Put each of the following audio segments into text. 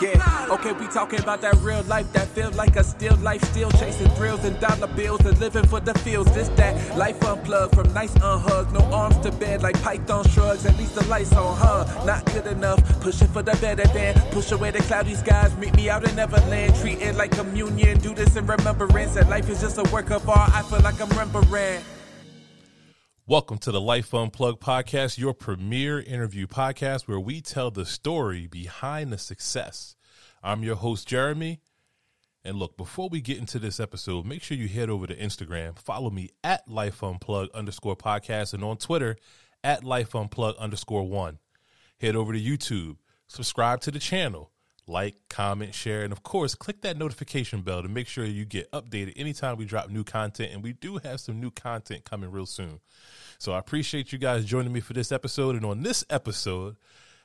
Yeah, okay, we talking about that real life that feel like a still life, still chasing thrills and dollar bills and living for the feels. This that life unplugged from nice unhugged, no arms to bed like python shrugs. At least the lights on, huh? Not good enough. Pushing for the better than push away the cloudy skies. Meet me out in Neverland, treat it like communion. Do this in remembrance that life is just a work of art. I feel like I'm remembering. Welcome to the Life Unplugged podcast, your premier interview podcast where we tell the story behind the success. I'm your host, Jeremy. And look, before we get into this episode, make sure you head over to Instagram, follow me at Life Unplugged underscore podcast, and on Twitter at Life Unplugged underscore one. Head over to YouTube, subscribe to the channel, like, comment, share, and of course, click that notification bell to make sure you get updated anytime we drop new content. And we do have some new content coming real soon. So I appreciate you guys joining me for this episode. And on this episode,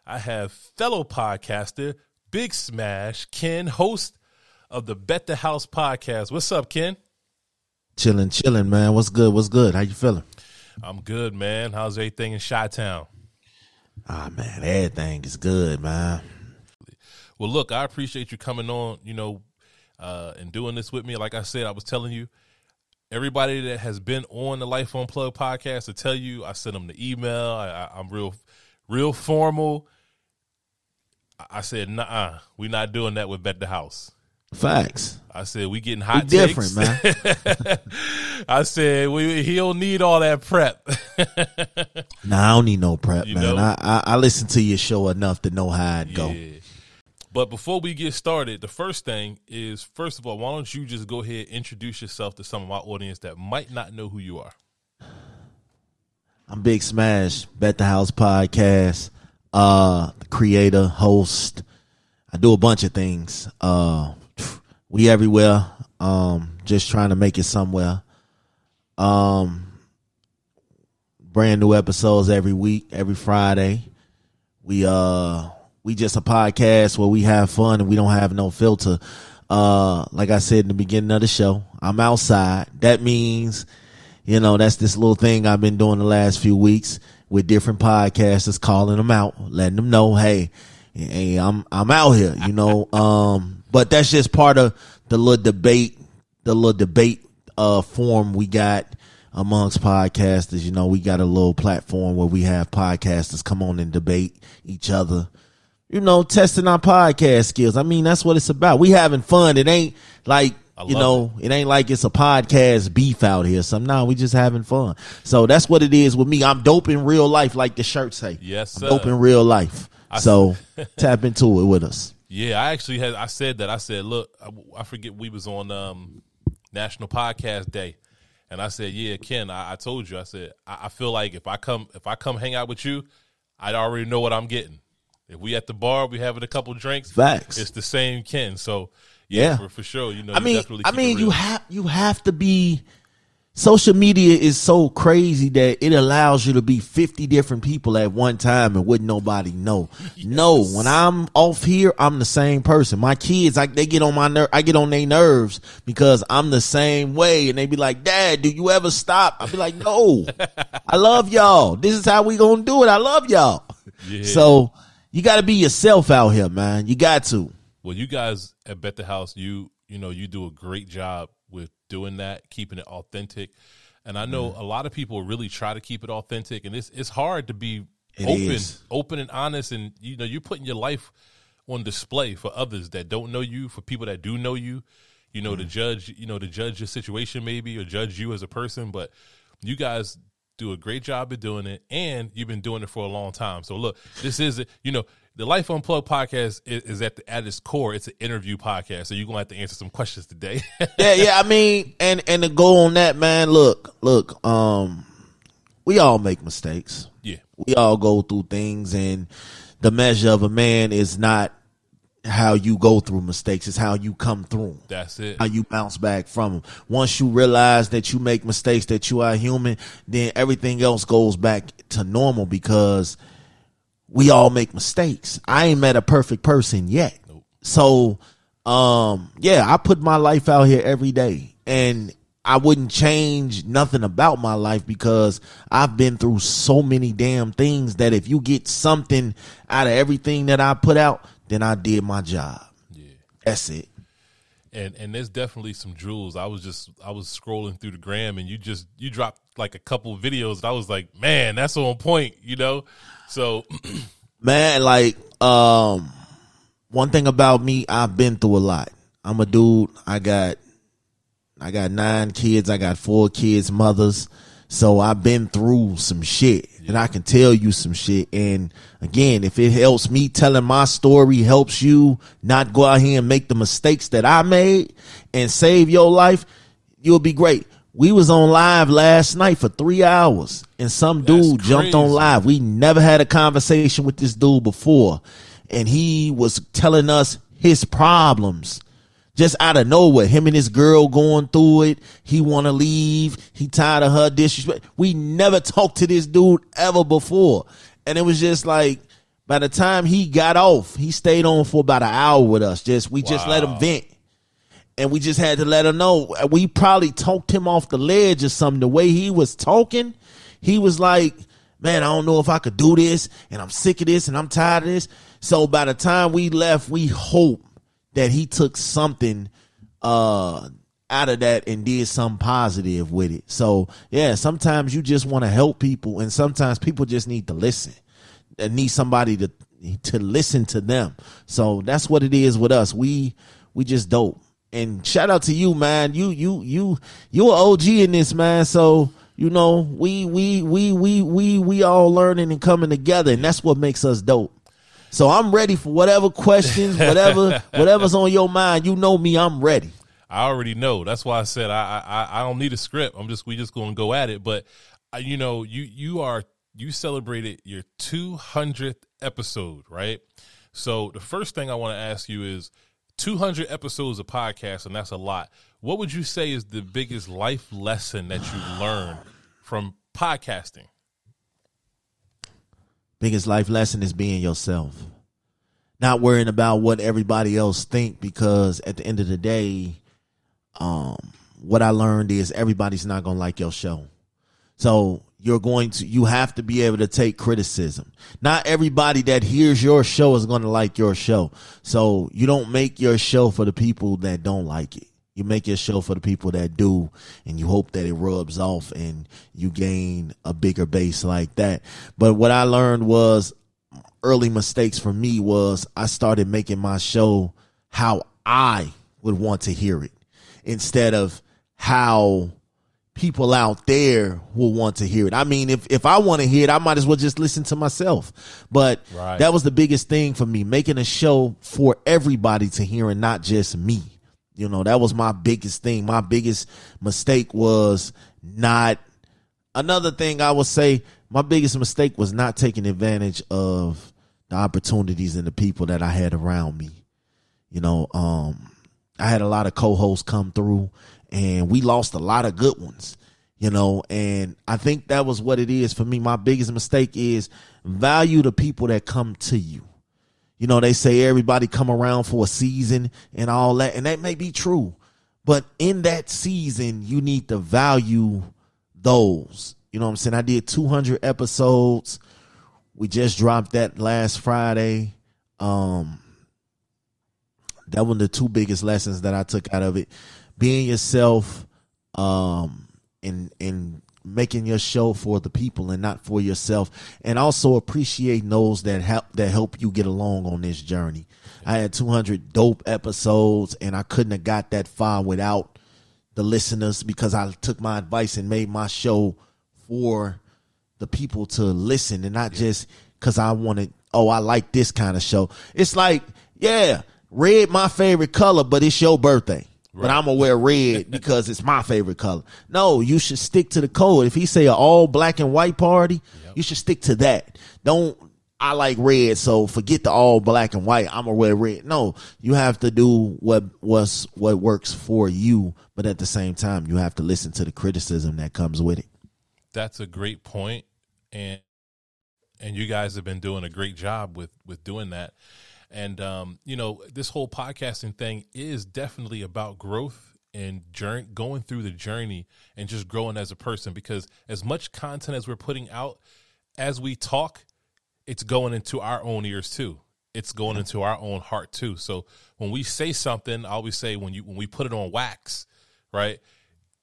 I have fellow podcaster, Big Smash, Ken, host of the Bet the House podcast. What's up, Ken? Chilling, chilling, man. What's good? What's good? How you feeling? I'm good, man. How's everything in Chi Town? Ah, man, everything is good, man. Well, look, I appreciate you coming on, you know, uh, and doing this with me. Like I said, I was telling you, everybody that has been on the Life Unplugged podcast to tell you, I sent them the email. I, am real, real formal. I said, nah, we not doing that with Bet the House. Facts. I said we getting hot. We different, man. I said we he don't need all that prep. nah, I don't need no prep, you man. I, I, I listen to your show enough to know how it yeah. go. But before we get started, the first thing is first of all, why don't you just go ahead introduce yourself to some of my audience that might not know who you are. I'm Big Smash, Bet the House podcast, uh, creator, host. I do a bunch of things. Uh, we everywhere. Um, just trying to make it somewhere. Um, brand new episodes every week, every Friday. We uh we just a podcast where we have fun and we don't have no filter. Uh, like I said in the beginning of the show, I'm outside. That means, you know, that's this little thing I've been doing the last few weeks with different podcasters, calling them out, letting them know, hey, hey, I'm I'm out here, you know. Um, but that's just part of the little debate, the little debate uh form we got amongst podcasters. You know, we got a little platform where we have podcasters come on and debate each other. You know, testing our podcast skills. I mean, that's what it's about. We having fun. It ain't like you know, it. it. ain't like it's a podcast beef out here. So no, we just having fun. So that's what it is with me. I'm dope in real life, like the shirt say. Yes, sir. I'm dope in real life. I so tap into it with us. Yeah, I actually had. I said that. I said, look, I, I forget we was on um, National Podcast Day, and I said, yeah, Ken, I, I told you. I said, I, I, feel like if I come, if I come hang out with you, I'd already know what I'm getting. If we at the bar, we having a couple drinks. Facts. It's the same Ken. So yeah, yeah. For, for, sure. You know, I mean, I mean, you have you have to be social media is so crazy that it allows you to be 50 different people at one time and wouldn't nobody know. Yes. No, when I'm off here, I'm the same person. My kids, like they get on my nerve, I get on their nerves because I'm the same way. And they be like, dad, do you ever stop? I be like, no, I love y'all. This is how we gonna do it. I love y'all. Yeah. So you gotta be yourself out here, man. You got to. Well, you guys at Bet the House, you, you know, you do a great job with doing that, keeping it authentic. And I know mm. a lot of people really try to keep it authentic, and it's it's hard to be it open, is. open and honest. And you know, you're putting your life on display for others that don't know you, for people that do know you. You know, mm. to judge, you know, to judge your situation maybe or judge you as a person. But you guys do a great job of doing it, and you've been doing it for a long time. So look, this is you know the Life Unplugged podcast is, is, at the, at its core, it's an interview podcast. So you're gonna have to answer some questions today. yeah, yeah. I mean, and and to go on that, man. Look, look. Um, we all make mistakes. Yeah, we all go through things, and the measure of a man is not how you go through mistakes it's how you come through that's it how you bounce back from them once you realize that you make mistakes that you are human then everything else goes back to normal because we all make mistakes. I ain't met a perfect person yet. Nope. So, um, yeah, I put my life out here every day and I wouldn't change nothing about my life because I've been through so many damn things that if you get something out of everything that I put out, then I did my job. Yeah. That's it. And and there's definitely some jewels. I was just I was scrolling through the gram and you just you dropped like a couple videos and I was like, man, that's on point, you know? So Man, like, um, one thing about me, I've been through a lot. I'm a dude. I got, I got nine kids. I got four kids, mothers. So I've been through some shit and I can tell you some shit. And again, if it helps me telling my story, helps you not go out here and make the mistakes that I made and save your life, you'll be great. We was on live last night for three hours and some dude That's jumped on live. We never had a conversation with this dude before. And he was telling us his problems just out of nowhere. Him and his girl going through it. He want to leave. He tired of her disrespect. We never talked to this dude ever before. And it was just like, by the time he got off, he stayed on for about an hour with us. Just, we just let him vent and we just had to let him know. We probably talked him off the ledge or something. The way he was talking, he was like, "Man, I don't know if I could do this, and I'm sick of this, and I'm tired of this." So by the time we left, we hope that he took something uh out of that and did some positive with it. So yeah, sometimes you just want to help people, and sometimes people just need to listen. They need somebody to to listen to them. So that's what it is with us. We we just dope. And shout out to you, man. You you you you an OG in this, man. So you know we we we we we we all learning and coming together, and that's what makes us dope. So I'm ready for whatever questions, whatever whatever's on your mind. You know me, I'm ready. I already know. That's why I said I I, I don't need a script. I'm just we just going to go at it. But uh, you know, you you are you celebrated your 200th episode, right? So the first thing I want to ask you is 200 episodes of podcast, and that's a lot. What would you say is the biggest life lesson that you learned from podcasting? Biggest life lesson is being yourself. Not worrying about what everybody else think because at the end of the day um what i learned is everybody's not gonna like your show. So you're going to you have to be able to take criticism. Not everybody that hears your show is going to like your show. So you don't make your show for the people that don't like it you make your show for the people that do, and you hope that it rubs off and you gain a bigger base like that. But what I learned was early mistakes for me was I started making my show how I would want to hear it instead of how people out there will want to hear it. I mean, if, if I want to hear it, I might as well just listen to myself. But Right. that was the biggest thing for me, making a show for everybody to hear and not just me. You know, that was my biggest thing. My biggest mistake was not another thing I would say my biggest mistake was not taking advantage of the opportunities and the people that I had around me. You know, um, I had a lot of co-hosts come through and we lost a lot of good ones, you know, and I think that was what it is for me. My biggest mistake is value the people that come to you. You know, they say everybody come around for a season and all that, and that may be true. But in that season, you need to value those. You know what I'm saying? I did 200 episodes. We just dropped that last Friday. Um, that one of the two biggest lessons that I took out of it. Being yourself, um, and and making your show for the people and not for yourself, and also appreciating those that help that help you get along on this journey. I had 200 dope episodes, and I couldn't have got that far without the listeners because I took my advice and made my show for the people to listen and not just because I wanted, oh, I like this kind of show. It's like, yeah, red my favorite color, but it's your birthday. But I'm gonna wear red because it's my favorite color. No, you should stick to the code. If he say an all black and white party, you should stick to that. Don't I like red, so forget the all black and white. I'm gonna wear red. No, you have to do what what's what works for you, but at the same time, you have to listen to the criticism that comes with it. That's a great point, and and you guys have been doing a great job with with doing that. And um, you know, this whole podcasting thing is definitely about growth and journey, going through the journey and just growing as a person. Because as much content as we're putting out, as we talk, it's going into our own ears too. it's going into our own heart too. So when we say something, I always say when you when we put it on wax, right?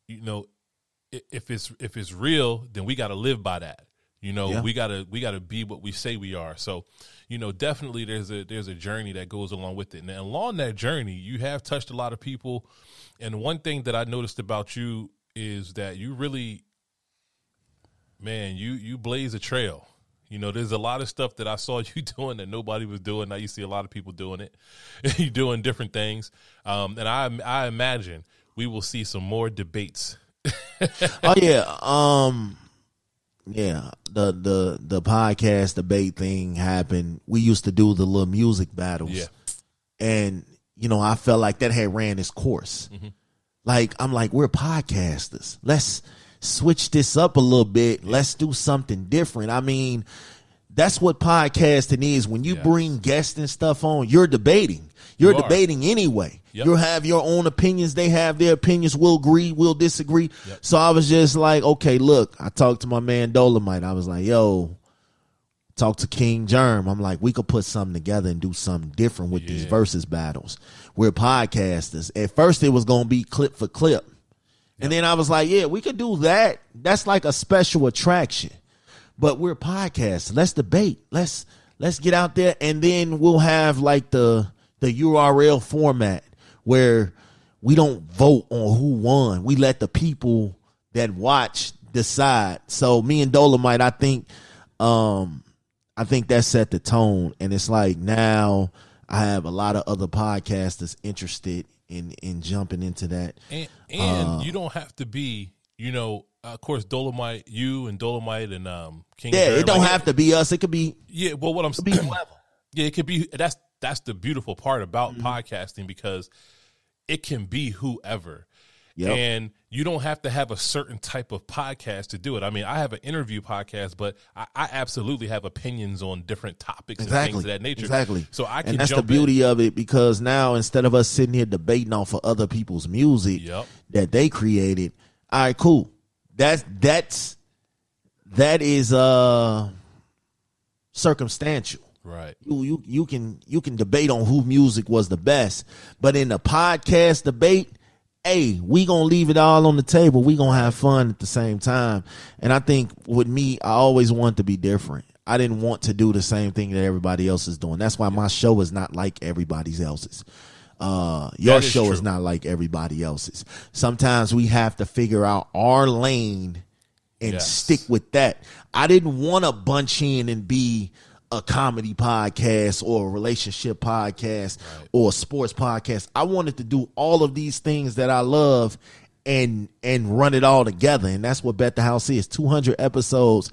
You know, if it's if it's real, then we got to live by that. You know, yeah. we gotta we gotta be what we say we are. So, you know, definitely there's a there's a journey that goes along with it. And along that journey, you have touched a lot of people. And one thing that I noticed about you is that you really, man, you you blaze a trail. You know, there's a lot of stuff that I saw you doing that nobody was doing. Now you see a lot of people doing it. you doing different things, um, and I I imagine we will see some more debates. oh yeah, um, yeah, the the the podcast debate thing happened. We used to do the little music battles. Yeah. And you know, I felt like that had ran its course. Mm-hmm. Like I'm like we're podcasters. Let's switch this up a little bit. Let's do something different. I mean, that's what podcasting is. When you yes. bring guests and stuff on, you're debating. You're you debating anyway. Yep. You'll have your own opinions. They have their opinions. We'll agree. We'll disagree. Yep. So I was just like, okay, look, I talked to my man Dolomite. I was like, yo, talk to King Germ. I'm like, we could put something together and do something different with yeah. these versus battles. We're podcasters. At first it was going to be clip for clip. Yep. And then I was like, yeah, we could do that. That's like a special attraction. But we're podcasters. Let's debate. Let's let's get out there and then we'll have like the the URL format where we don't vote on who won. We let the people that watch decide. So me and Dolomite, I think, um, I think that set the tone. And it's like now I have a lot of other podcasters interested in in jumping into that. And, and uh, you don't have to be, you know, of course, Dolomite, you and Dolomite and um King. Yeah, it don't have to be us. It could be. Yeah, well, what I'm saying. Yeah, it could be. That's that's the beautiful part about mm-hmm. podcasting because it can be whoever. Yep. And you don't have to have a certain type of podcast to do it. I mean, I have an interview podcast, but I, I absolutely have opinions on different topics exactly. and things of that nature. Exactly. So I can. And that's the beauty in. of it because now instead of us sitting here debating off of other people's music yep. that they created, all right, cool. That's that's that is uh circumstantial. Right. You you you can you can debate on who music was the best, but in the podcast debate, hey, we gonna leave it all on the table. We gonna have fun at the same time. And I think with me, I always want to be different. I didn't want to do the same thing that everybody else is doing. That's why my show is not like everybody else's. Uh, your is show true. is not like everybody else's. Sometimes we have to figure out our lane and yes. stick with that. I didn't want to bunch in and be a comedy podcast or a relationship podcast right. or a sports podcast. I wanted to do all of these things that I love and and run it all together. And that's what Bet the House is. 200 episodes.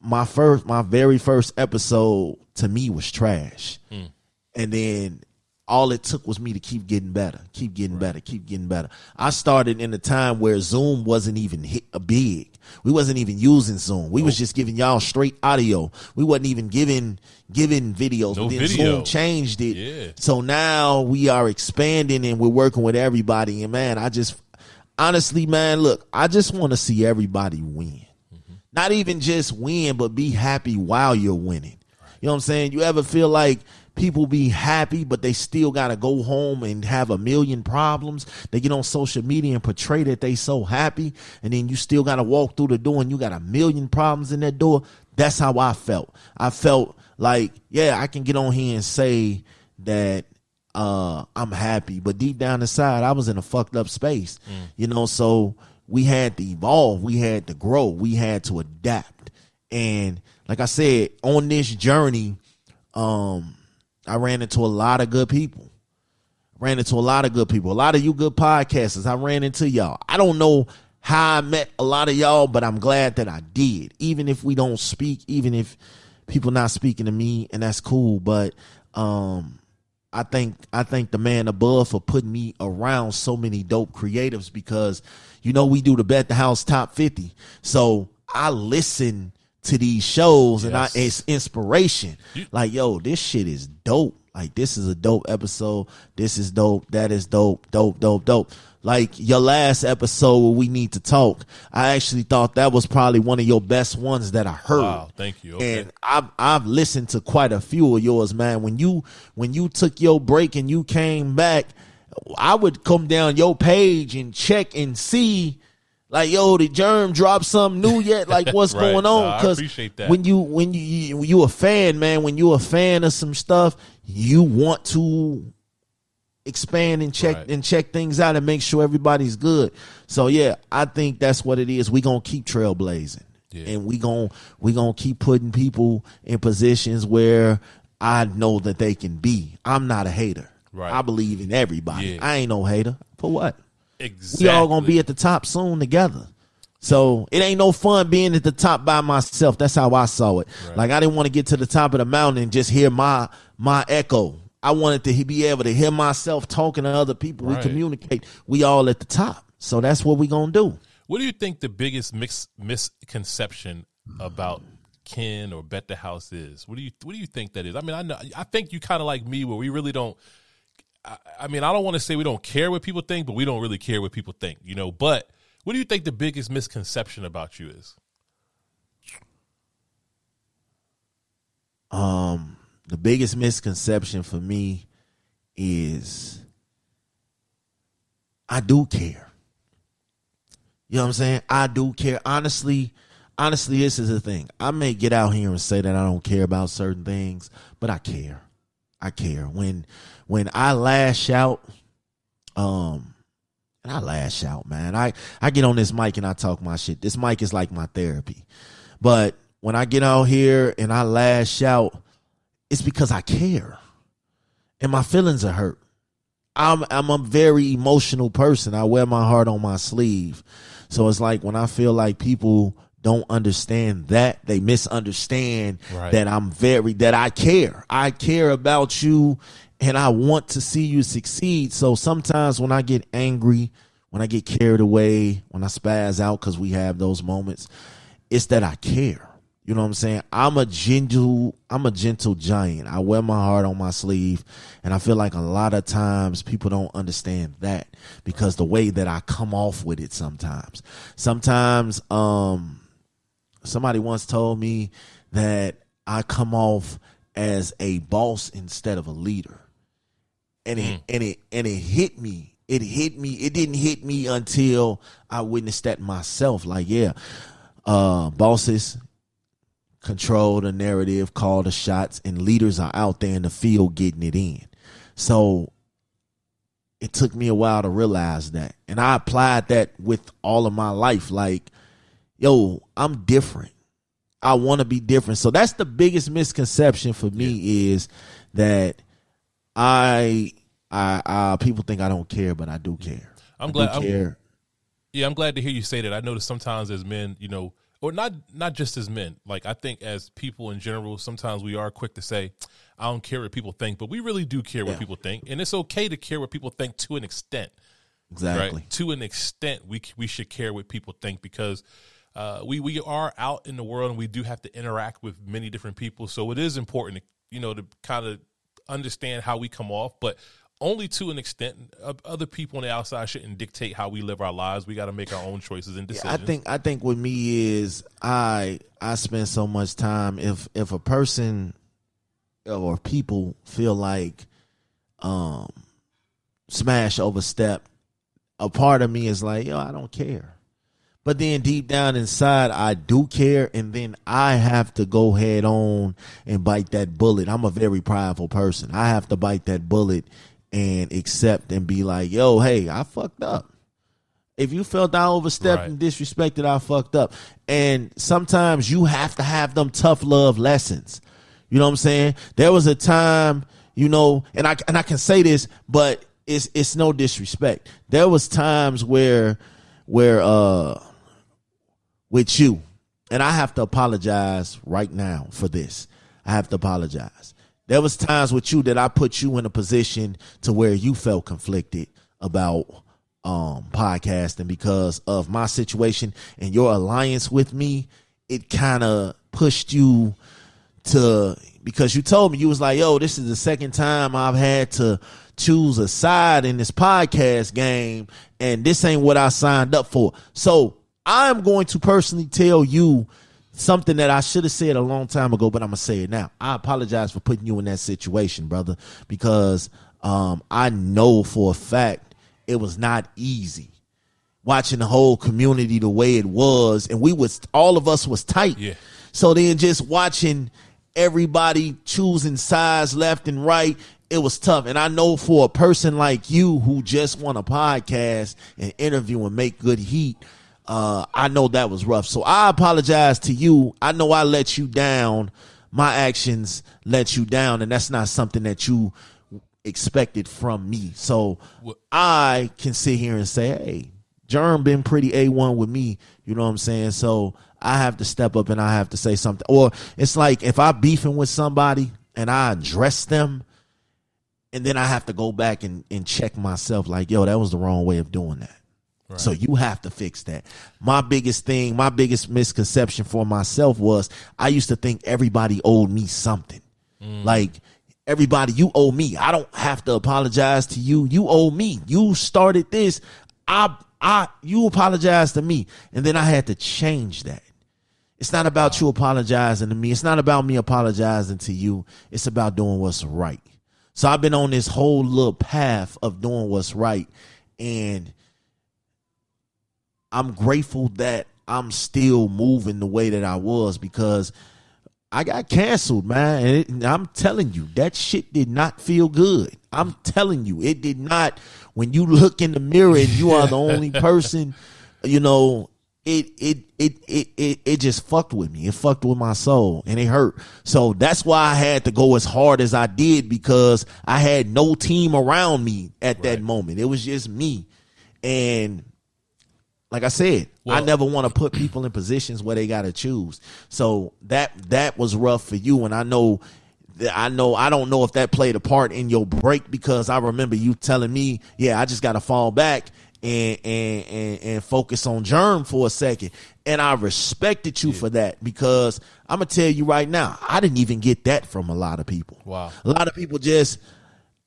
My first my very first episode to me was trash. Mm. And then all it took was me to keep getting better, keep getting right. better, keep getting better. I started in a time where Zoom wasn't even hit a big. We wasn't even using Zoom. We nope. was just giving y'all straight audio. We wasn't even giving giving videos. No then video. Zoom changed it. Yeah. So now we are expanding and we're working with everybody. And man, I just honestly, man, look, I just want to see everybody win. Mm-hmm. Not even just win, but be happy while you're winning. You know what I'm saying? You ever feel like people be happy, but they still got to go home and have a million problems. They get on social media and portray that they so happy, and then you still got to walk through the door and you got a million problems in that door. That's how I felt. I felt like, yeah, I can get on here and say that uh, I'm happy, but deep down inside, I was in a fucked up space, mm. you know. So we had to evolve, we had to grow, we had to adapt, and like I said, on this journey, um, I ran into a lot of good people. Ran into a lot of good people. A lot of you good podcasters. I ran into y'all. I don't know how I met a lot of y'all, but I'm glad that I did. Even if we don't speak, even if people not speaking to me, and that's cool. But um I think I thank the man above for putting me around so many dope creatives because you know we do the Bet the House top 50. So I listen to these shows yes. and I, it's inspiration. like, yo, this shit is dope. Like, this is a dope episode. This is dope. That is dope. Dope, dope, dope. Like your last episode where we need to talk, I actually thought that was probably one of your best ones that I heard. Wow, thank you. Okay. And I've I've listened to quite a few of yours, man. When you when you took your break and you came back, I would come down your page and check and see like yo did germ drop something new yet like what's Right. going on because appreciate that. when you when you, you you a fan man when you a fan of some stuff you want to expand and check Right. and check things out and make sure everybody's good so yeah i think that's what it is we gonna keep trailblazing Yeah. and we gonna we gonna keep putting people in positions where i know that they can be i'm not a hater Right. i believe in everybody Yeah. i ain't no hater for what exactly. we all gonna be at the top soon together. So it ain't no fun being at the top by myself. That's how I saw it. Like I didn't want to get to the top of the mountain and just hear my my echo. I wanted to be able to hear myself talking to other people. Right. We communicate. We all at the top. So that's what we gonna do. What do you think the biggest mix, misconception about Ken or Bet the House is? What do you What do you think that is? I mean, I know I think you kind of like me, where we really don't. I, I mean, I don't want to say we don't care what people think, but we don't really care what people think, you know. But what do you think the biggest misconception about you is? Um, the biggest misconception for me is I do care. You know what I'm saying? I do care. Honestly, honestly, this is the thing. I may get out here and say that I don't care about certain things, but I care. I care. When when I lash out, um, and I lash out, man. I I get on this mic and I talk my shit. This mic is like my therapy. But when I get out here and I lash out, it's because I care. And my feelings are hurt. I'm I'm a very emotional person. I wear my heart on my sleeve. So it's like when I feel like people don't understand that, they misunderstand Right. that I'm very that I care. I care about you and I want to see you succeed. So sometimes when I get angry, when I get carried away, when I spaz out cuz we have those moments, it's that I care. You know what I'm saying? I'm a gentle, I'm a gentle giant. I wear my heart on my sleeve, and I feel like a lot of times people don't understand that because the way that I come off with it sometimes. Sometimes, um, somebody once told me that I come off as a boss instead of a leader and it and it and it hit me. It hit me. It didn't hit me until I witnessed that myself. Like, yeah, uh, bosses control the narrative, call the shots, and leaders are out there in the field getting it in. So it took me a while to realize that, and I applied that with all of my life. Like, yo, I'm different. I want to be different. So that's the biggest misconception for me is that I, I, I, people think I don't care, but I do care. I'm I glad- I'm- care. Yeah, I'm glad to hear you say that. I notice sometimes as men, you know, or not not just as men. Like I think as people in general, sometimes we are quick to say, "I don't care what people think," but we really do care what Yeah. people think, and it's okay to care what people think to an extent. exactly. right? To an extent, we we should care what people think because uh, we we are out in the world and we do have to interact with many different people. So it is important, to, you know, to kind of understand how we come off, but only to an extent. Uh, Other people on the outside shouldn't dictate how we live our lives. We got to make our own choices and Yeah, decisions. I think I think with me is I I spend so much time if if a person or people feel like um smash overstep, a part of me is like, yo, I don't care. But then deep down inside, I do care, and then I have to go head on and bite that bullet. I'm a very prideful person. I have to bite that bullet and accept and be like, yo, hey, I fucked up. If you felt I overstepped Right. and disrespected, I fucked up. And sometimes you have to have them tough love lessons. You know what I'm saying? There was a time, you know, and I and I can say this, but it's it's no disrespect. There was times where where uh with you, and I have to apologize right now for this. I have to apologize. There was times with you that I put you in a position to where you felt conflicted about um podcasting because of my situation and your alliance with me. It kind of pushed you to because you told me you was like, "Yo, this is the second time I've had to choose a side in this podcast game, and this ain't what I signed up for. So I'm going to personally tell you something that I should have said a long time ago, but I'm gonna say it now. I apologize for putting you in that situation, brother, because um, I know for a fact it was not easy watching the whole community the way it was, and we was all of us was tight. Yeah. So then just watching everybody choosing sides left and right, it was tough. And I know for a person like you who just want a podcast and interview and make good heat, uh, I know that was rough. So I apologize to you. I know I let you down. My actions let you down, and that's not something that you expected from me. So I can sit here and say, hey, Germ been pretty A1 with me. You know what I'm saying? So I have to step up and I have to say something. Or it's like if I beefing with somebody and I address them, and then I have to go back and, and check myself like, yo, that was the wrong way of doing that. Right. So you have to fix that. My biggest thing, my biggest misconception for myself was I used to think everybody owed me something. Mm. Like everybody, you owe me. I don't have to apologize to you. You owe me. You started this. I I you apologize to me. And then I had to change that. It's not about you apologizing to me. It's not about me apologizing to you. It's about doing what's right. So I've been on this whole little path of doing what's right. And I'm grateful that I'm still moving the way that I was because I got canceled, man. And I'm telling you, that shit did not feel good. I'm telling you, it did not. When you look in the mirror and you are the only person, you know, it it it it it it just fucked with me. It fucked with my soul and it hurt. So that's why I had to go as hard as I did because I had no team around me at right. that moment. It was just me. And like I said, well, I never want to put people in positions where they got to choose. So that that was rough for you, and I know. I know I don't know if that played a part in your break because I remember you telling me, yeah, I just got to fall back and, and and and focus on germ for a second. And I respected you yeah. for that because I'm gonna tell you right now, I didn't even get that from a lot of people. Wow. A lot of people just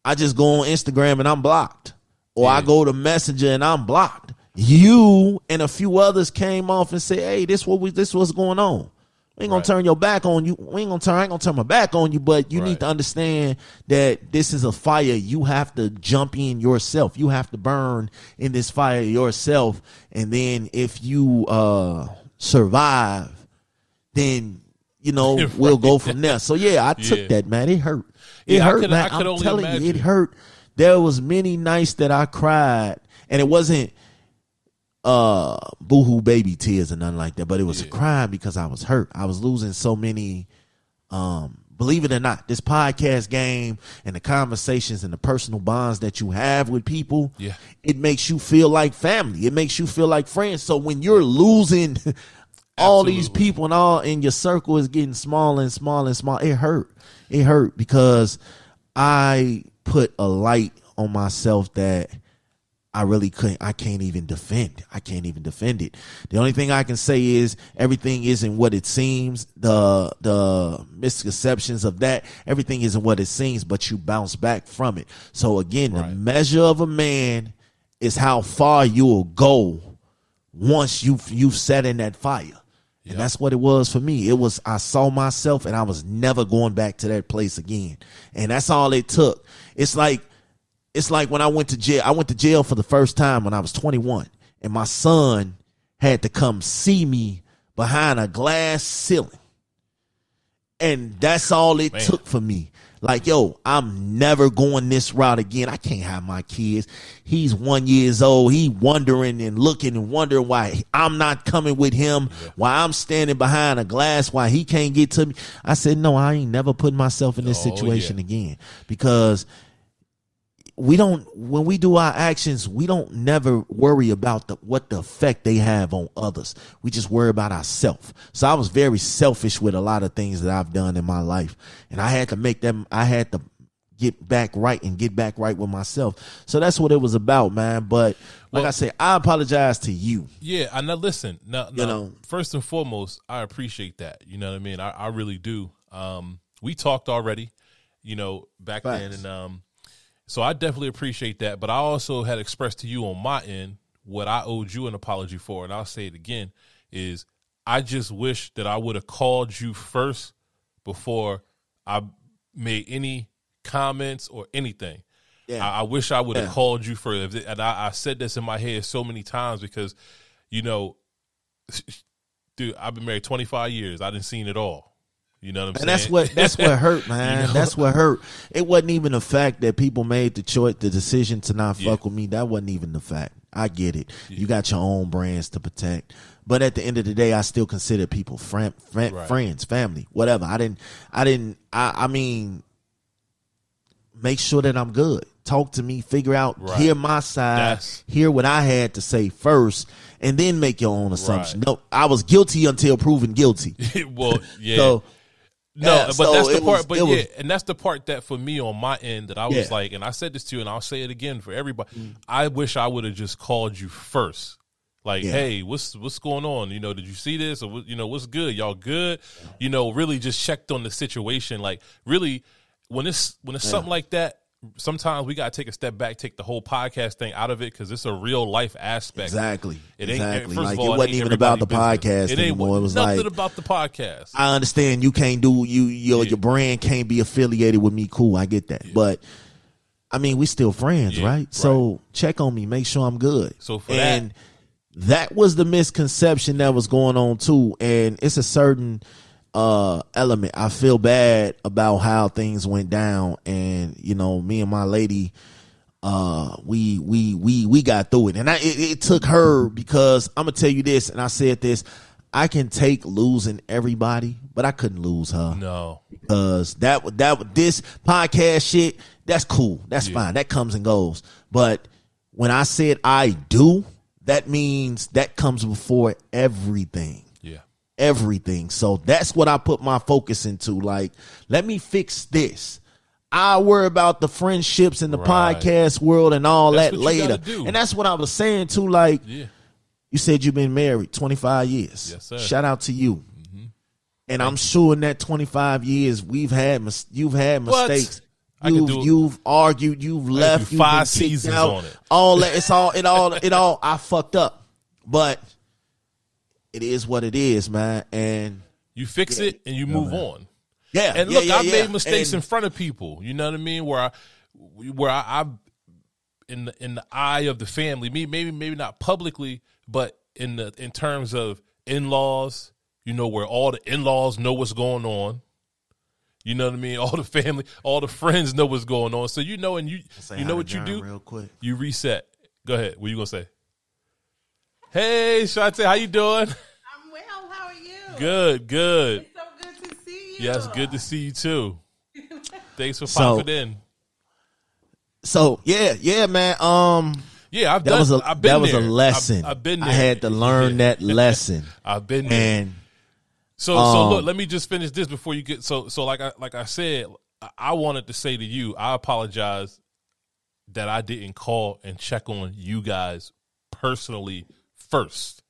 I just go on Instagram and I'm blocked. Or yeah. I go to Messenger and I'm blocked you and a few others came off and said, "Hey, this what we this what's going on." We ain't gonna right. turn your back on you. We ain't gonna turn. I ain't gonna turn my back on you, but you right. need to understand that this is a fire. You have to jump in yourself. You have to burn in this fire yourself, and then if you uh survive, then you know right. we'll go from there. So yeah, I took yeah. that man. It hurt. It yeah, hurt, could, man. I'm telling imagine. you, it hurt. There was many nights that I cried, and it wasn't uh boohoo baby tears or nothing like that but it was yeah. a crime because i was hurt. I was losing so many um believe it or not this podcast game and the conversations and the personal bonds that you have with people yeah. it makes you feel like family. It makes you feel like friends. So when you're losing all Absolutely. these people and all in your circle is getting smaller and smaller and smaller it hurt. It hurt because i put a light on myself that I really couldn't, I can't even defend. I can't even defend it. The only thing I can say is everything isn't what it seems. The, the misconceptions of that, everything isn't what it seems, but you bounce back from it. So again, right. the measure of a man is how far you'll go once you've, you've set in that fire. Yep. And that's what it was for me. It was, I saw myself and I was never going back to that place again. And that's all it took. It's like, it's like when I went to jail. I went to jail for the first time when I was 21, and my son had to come see me behind a glass ceiling. And that's all it Man. took for me. Like, yo, I'm never going this route again. I can't have my kids. He's one years old. He wondering and looking and wondering why I'm not coming with him, why I'm standing behind a glass, why he can't get to me. I said, no, I ain't never put myself in this oh, situation yeah. again because we don't when we do our actions we don't never worry about the what the effect they have on others. We just worry about ourselves so i was very selfish with a lot of things that i've done in my life. And i had to make them i had to get back right and get back right with myself. So that's what it was about man. But like well, i say i apologize to you. Yeah i know listen now, now, you know. first and foremost i appreciate that. You know what i mean? I, I really do. Um we talked already you know back Facts. then and um So I definitely appreciate that. But I also had expressed to you on my end what I owed you an apology for, and I'll say it again: is I just wish that I would have called you first before I made any comments or anything. Yeah. I, I wish I would have Yeah. called you first. And I, I said this in my head so many times because, you know, dude, I've been married 25 years. I didn't seen it all. You know what I'm saying? And that's what that's what hurt, man. know? That's what hurt. It wasn't even the fact that people made the choice, the decision to not Yeah. fuck with me. That wasn't even the fact. I get it. You got your own brands to protect, but at the end of the day, I still consider people friend, friend Right. friends, family, whatever. I didn't. I didn't. I. I mean, make sure that I'm good. Talk to me. Figure out. Right. Hear my side. That's- hear what I had to say first, and then make your own assumption. Right. No, I was guilty until proven guilty. well, yeah. So. No, Yeah, but so that's the part. was- but yeah, was- and that's the part that for me on my end that I was Yeah. like, and I said this to you, and I'll say it again for everybody. Mm. I wish I would have just called you first. Like, Yeah. hey, what's what's going on? You know, did you see this? Or you know, what's good? Y'all good? You know, really just checked on the situation. Like, really, when it's when it's something like that, sometimes we gotta take a step back, take the whole podcast thing out of it because it's a real life aspect. Exactly. It ain't exactly. First Like of all, it wasn't even about the podcast. It ain't anymore. It was nothing like about the podcast. I understand you can't do you your Yeah. your brand can't be affiliated with me. Cool, I get that. But I mean, we still friends, Yeah, right? right. So check on me, make sure I'm good. So for and that was the misconception that was going on too. And it's a certain uh element. I feel bad about how things went down and you know, me and my lady uh we we we we got through it. And i it, it took her because i'm gonna tell you this and i said this i can take losing everybody but i couldn't lose her. No, because that that this podcast shit that's cool. That's fine. That comes and goes. But when i said i do that means that comes before everything. yeah. Everything. So that's what I put my focus into. Like, let me fix this. I worry about the friendships and the Right. podcast world and all That's that later. And that's what I was saying too. Like, Yeah. you said you've been married 25 years. Yes, sir. Mm-hmm. Shout out to you. And I'm sure in that 25 years we've had mis- you've had What? mistakes. Could You've, you've argued, you've left, you've five seasons out, on it. All that it's all it all it all I fucked up. But it is what it is, man. And You fix it and you move on. yeah, And look, yeah, I've yeah. made mistakes And- in front of people. You know what I mean? Where I, where I, I in the in the eye of the family, me maybe maybe not publicly, but in the in terms of in laws, you know, where all the in laws know what's going on. You know what I mean? All the family, all the friends know what's going on. So you know, and you you know what you do? real quick. You reset. Go ahead. What are you gonna say? Hey, Shante, how you doing? I'm well. How are you? Good, good. It's so good to see you. Yes, good to see you too. Thanks for So- popping in. So yeah, yeah, man. Um, Yeah, I've that done. was a I've been that was a there. lesson. I've, I've been there. I had to learn Yeah. that lesson. I've been there. And So, so Um, look, let me just finish this before you get. So, so like I like I said, I- I wanted to say to you, I apologize that I didn't call and check on you guys personally first.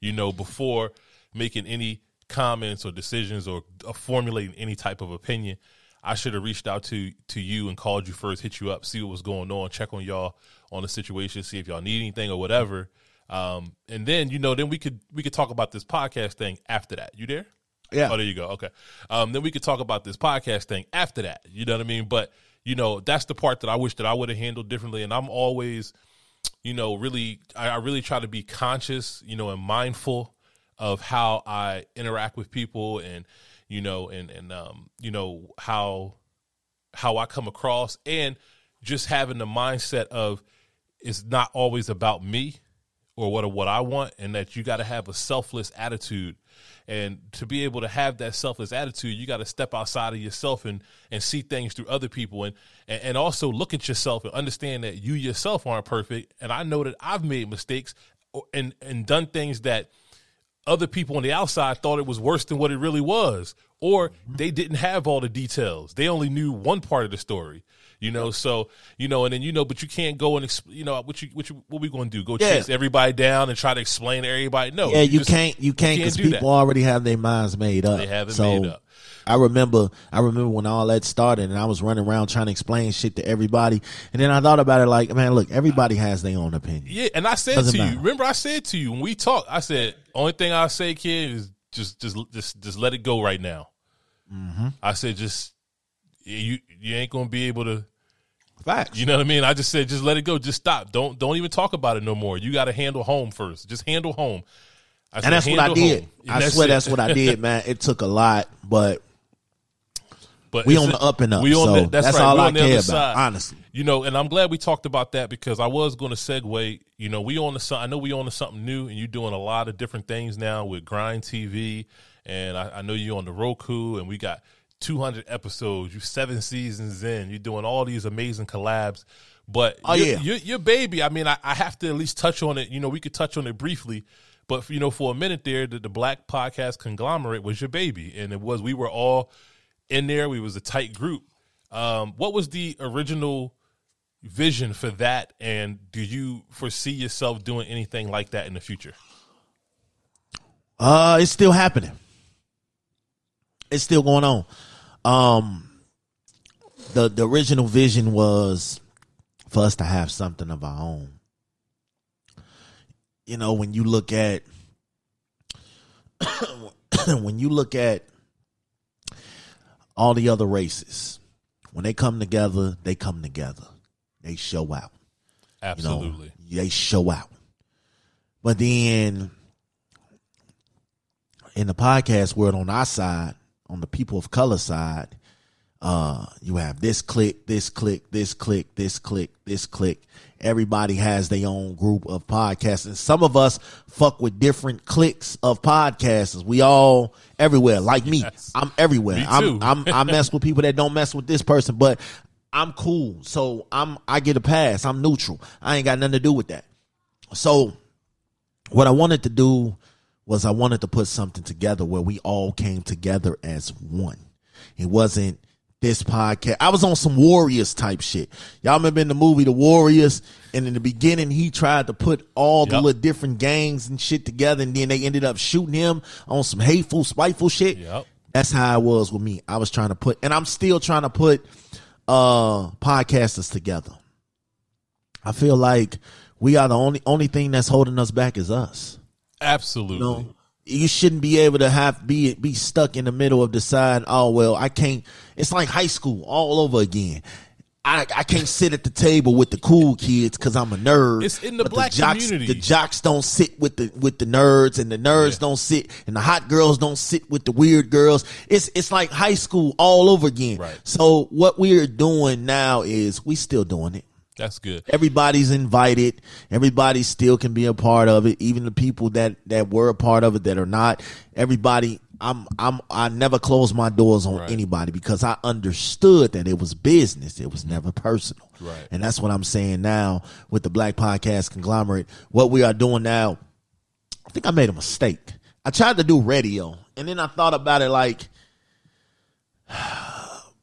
You know, before making any comments or decisions or uh, formulating any type of opinion. I should have reached out to to you and called you first, hit you up, see what was going on, check on y'all on the situation, see if y'all need anything or whatever. Um, and then you know, then we could we could talk about this podcast thing after that. You there? yeah, Oh, there you go. Okay. Um, then we could talk about this podcast thing after that. You know what I mean? But you know, that's the part that I wish that I would have handled differently. And I'm always, you know, really, I, I really try to be conscious, you know, and mindful of how I interact with people, and you know, and and um, you know how how I come across, and just having the mindset of it's not always about me or what what I want, and that you got to have a selfless attitude. And to be able to have that selfless attitude, you got to step outside of yourself and and see things through other people, and, and and also look at yourself and understand that you yourself aren't perfect. And I know that I've made mistakes and and done things that other people on the outside thought it was worse than what it really was, or they didn't have all the details. They only knew one part of the story. You know, so you know, and then you know, but you can't go and exp- you know what you what you what we going to do? Go Yeah. chase everybody down and try to explain to everybody? No, Yeah, you just- can't. You can't because people that. already have their minds made up. They have it so, made up. I remember. I remember when all that started, and I was running around trying to explain shit to everybody. And then I thought about it, like, man, look, everybody has their own opinion. Yeah, and I said Doesn't to you, remember I said to you when we talked, I said, only thing I say, kid, is just just just just let it go right now. Mm-hmm. I said, just you you ain't gonna be able to. Facts. You know what I mean? I just said, just let it go. Just stop. Don't don't even talk about it no more. You got to handle home first. Just handle home. I said, and that's what I did. I swear it. that's what I did, man. It took a lot, but But we on a- the up and up. We on so the, that's, that's right. all we I care about, side. honestly. You know, and I'm glad we talked about that because I was going to segue. You know, we on the I know we on to something new, and you're doing a lot of different things now with Grind TV, and I, I know you on the Roku, and we got 200 episodes. You seven seasons in. You're doing all these amazing collabs. But Oh, your, yeah. your, your baby. I mean, I, I have to at least touch on it. You know, we could touch on it briefly. But you know, for a minute there, the, the Black Podcast Conglomerate was your baby, and it was. We were all in there. We was a tight group. Um, what was the original vision for that, and do you foresee yourself doing anything like that in the future? Uh, it's still happening. It's still going on. Um, the the original vision was for us to have something of our own. You know, when you look at when you look at all the other races, when they come together, they come together. They show out. You know, Absolutely. they show out. But then in the podcast world on our side, on the people of color side, uh, you have this click, this click, this click, this click, this click. Everybody has their own group of podcasts. And some of us fuck with different cliques of podcasters. We all everywhere. Like me. Yes. I'm everywhere. Me I'm. I'm I mess with people that don't mess with this person, but I'm cool. So I'm I get a pass. I'm neutral. I ain't got nothing to do with that. So what I wanted to do was I wanted to put something together where we all came together as one. It wasn't this podcast. I was on some Warriors type shit. Y'all remember in the movie The Warriors? And in the beginning, he tried to put all the Yep. little different gangs and shit together, and then they ended up shooting him on some hateful, spiteful shit. Yep. That's how it was with me. I was trying to put, and I'm still trying to put uh podcasters together. I feel like we are the only only thing that's holding us back is us. Absolutely. You know, you shouldn't be able to have be be stuck in the middle of deciding. Oh well, I can't. It's like high school all over again. I, I can't sit at the table with the cool kids because I'm a nerd. It's in the black jocks, community. The jocks don't sit with the with the nerds, and the nerds Yeah. don't sit, and the hot girls don't sit with the weird girls. It's it's like high school all over again. Right. So what we're doing now is we still doing it. That's good. Everybody's invited. Everybody still can be a part of it. Even the people that that were a part of it that are not. Everybody. I'm. I'm. I never close my doors on Right. anybody because I understood that it was business. It was never personal. Right. And that's what I'm saying now with the Black Podcast Conglomerate. What we are doing now. I think I made a mistake. I tried to do radio, and then I thought about it like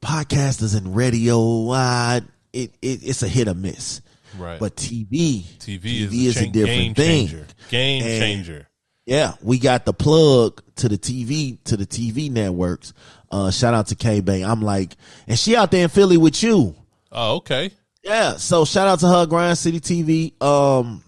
podcasters and radio. Uh, it, it it's a hit or miss. Right. But TV, TV, TV is, a, a different game thing. changer. Game And- changer. Yeah, we got the plug to the TV to the TV networks. Uh, shout out to K Bay. I'm like, and she out there in Philly with you. Oh, okay. Yeah, so shout out to her, Grind City TV. Um,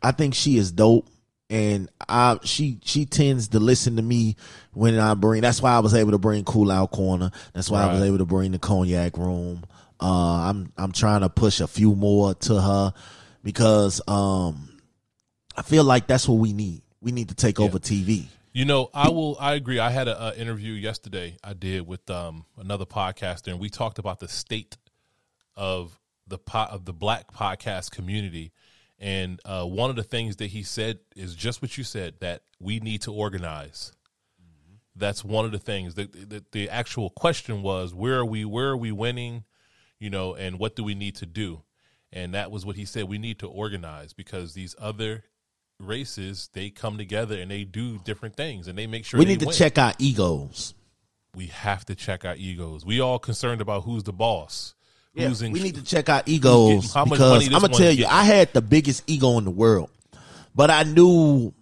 I think she is dope, and I she she tends to listen to me when I bring. That's why I was able to bring Cool Out Corner. That's why I was able to bring the Cognac Room. Uh, I'm I'm trying to push a few more to her because um, I feel like that's what we need. We need to take over TV. You know, I will. I agree. I had a, a interview yesterday. I did with um, another podcaster, and we talked about the state of the po- of the black podcast community. And uh, one of the things that he said is just what you said that we need to organize. That's one of the things. The, the the actual question was where are we? Where are we winning? You know, and what do we need to do? And that was what he said. We need to organize because these other races they come together and they do different things and they make sure We need to win. check our egos. we have to check our egos. We all concerned about who's the boss. Yeah, who's in we need to check our egos getting- how much money because I'm gonna tell you, getting. I had the biggest ego in the world, but I knew,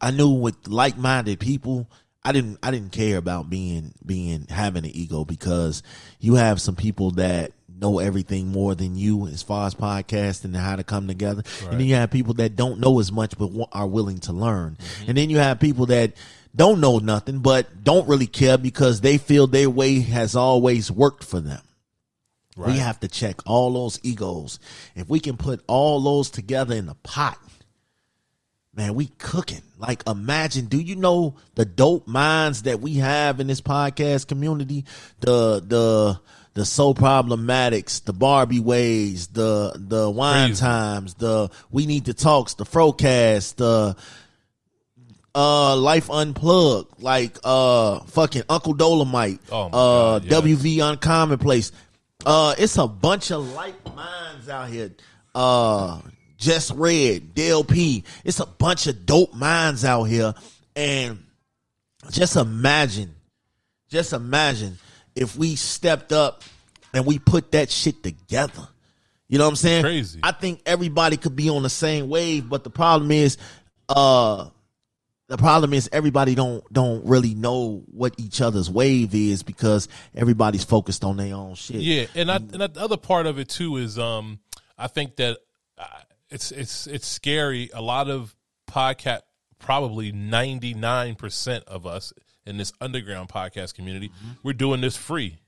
I knew with like-minded people, I didn't, I didn't care about being, being having an ego because you have some people that know everything more than you as far as podcasting and how to come together, and then you have people that don't know as much but are willing to learn, Mm-hmm. and then you have people that don't know nothing but don't really care because they feel their way has always worked for them. Right. We have to check all those egos. If we can put all those together in a pot, man, we cooking. Like imagine, do you know the dope minds that we have in this podcast community? The the the so problematics, the Barbie ways, the the wine Crazy. times, the we need to talks, the Frocast, the uh life unplugged, like uh fucking Uncle Dolomite, Oh uh God, yes. WV Uncommonplace. Uh it's a bunch of like minds out here. Uh Just Red, Dale P. It's a bunch of dope minds out here. And just imagine, just imagine if we stepped up and we put that shit together. You know what I'm saying? Crazy. I think everybody could be on the same wave, but the problem is, uh, the problem is everybody don't don't really know what each other's wave is because everybody's focused on their own shit. Yeah, and I, and the other part of it too is um I think that uh, it's it's it's scary. A lot of podcast, probably ninety nine percent of us in this underground podcast community, we're doing this free.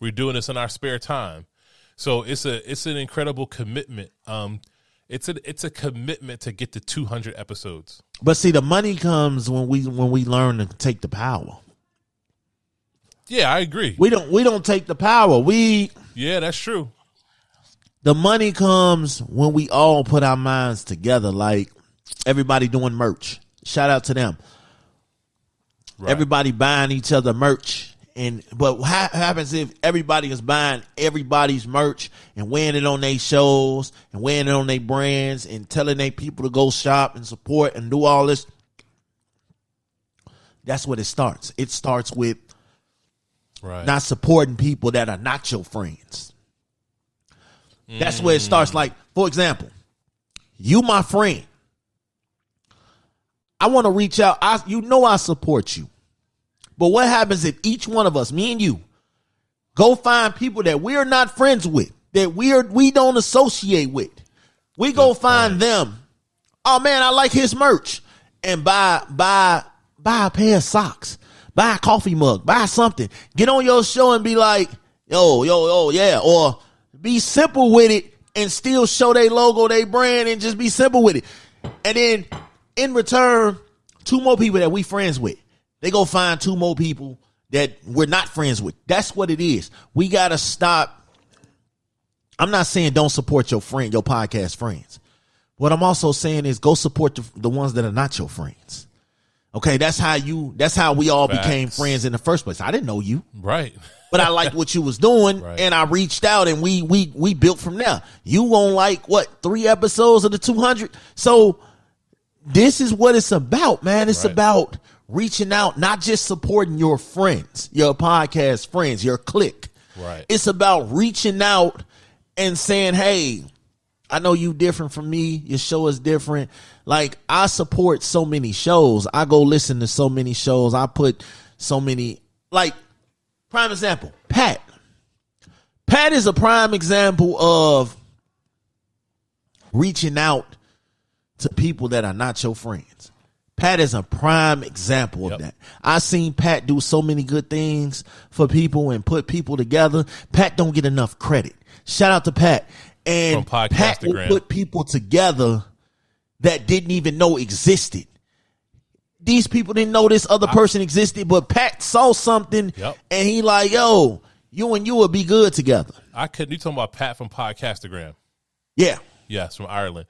We're doing this in our spare time, so it's a it's an incredible commitment. Um, it's a it's a commitment to get to two hundred episodes. But see, the money comes when we when we learn to take the power. Yeah, I agree. We don't we don't take the power. We Yeah, that's true. The money comes when we all put our minds together. Like everybody doing merch. Shout out to them. Right. Everybody buying each other merch. And but what happens if everybody is buying everybody's merch and wearing it on their shows and wearing it on their brands and telling their people to go shop and support and do all this? That's what it starts. It starts with right. not supporting people that are not your friends. That's where it starts. Like, for example, you my friend. I want to reach out. I you know I support you. But what happens if each one of us, me and you, go find people that we're not friends with, that we're we don't associate with. We go find them. Oh man, I like his merch. And buy buy buy a pair of socks. Buy a coffee mug. Buy something. Get on your show and be like, yo, yo, yo, yeah. Or be simple with it and still show their logo, their brand, and just be simple with it. And then in return, two more people that we friends with. They go find two more people that we're not friends with. That's what it is. We gotta stop. I'm not saying don't support your friend, your podcast friends. What I'm also saying is go support the, the ones that are not your friends. Okay, that's how you. That's how we all became friends in the first place. I didn't know you right. but I liked what you was doing, Right. and I reached out, and we we we built from there. You on like what three episodes of the two hundred? So this is what it's about, man. It's Right. about reaching out, not just supporting your friends, your podcast friends, your clique. Right. It's about reaching out and saying, "Hey, I know you different from me. Your show is different. Like I support so many shows. I go listen to so many shows. I put so many like prime example, Pat. Pat is a prime example of reaching out to people that are not your friends. Pat is a prime example of that. I've seen Pat do so many good things for people and put people together. Pat don't get enough credit. Shout out to Pat. And Pat will put people together that didn't even know existed. These people didn't know this other person existed, but Pat saw something Yep. and he like, yo, you and you will be good together. I couldn't You talking about Pat from Podcastagram? Yeah. Yes, from Ireland.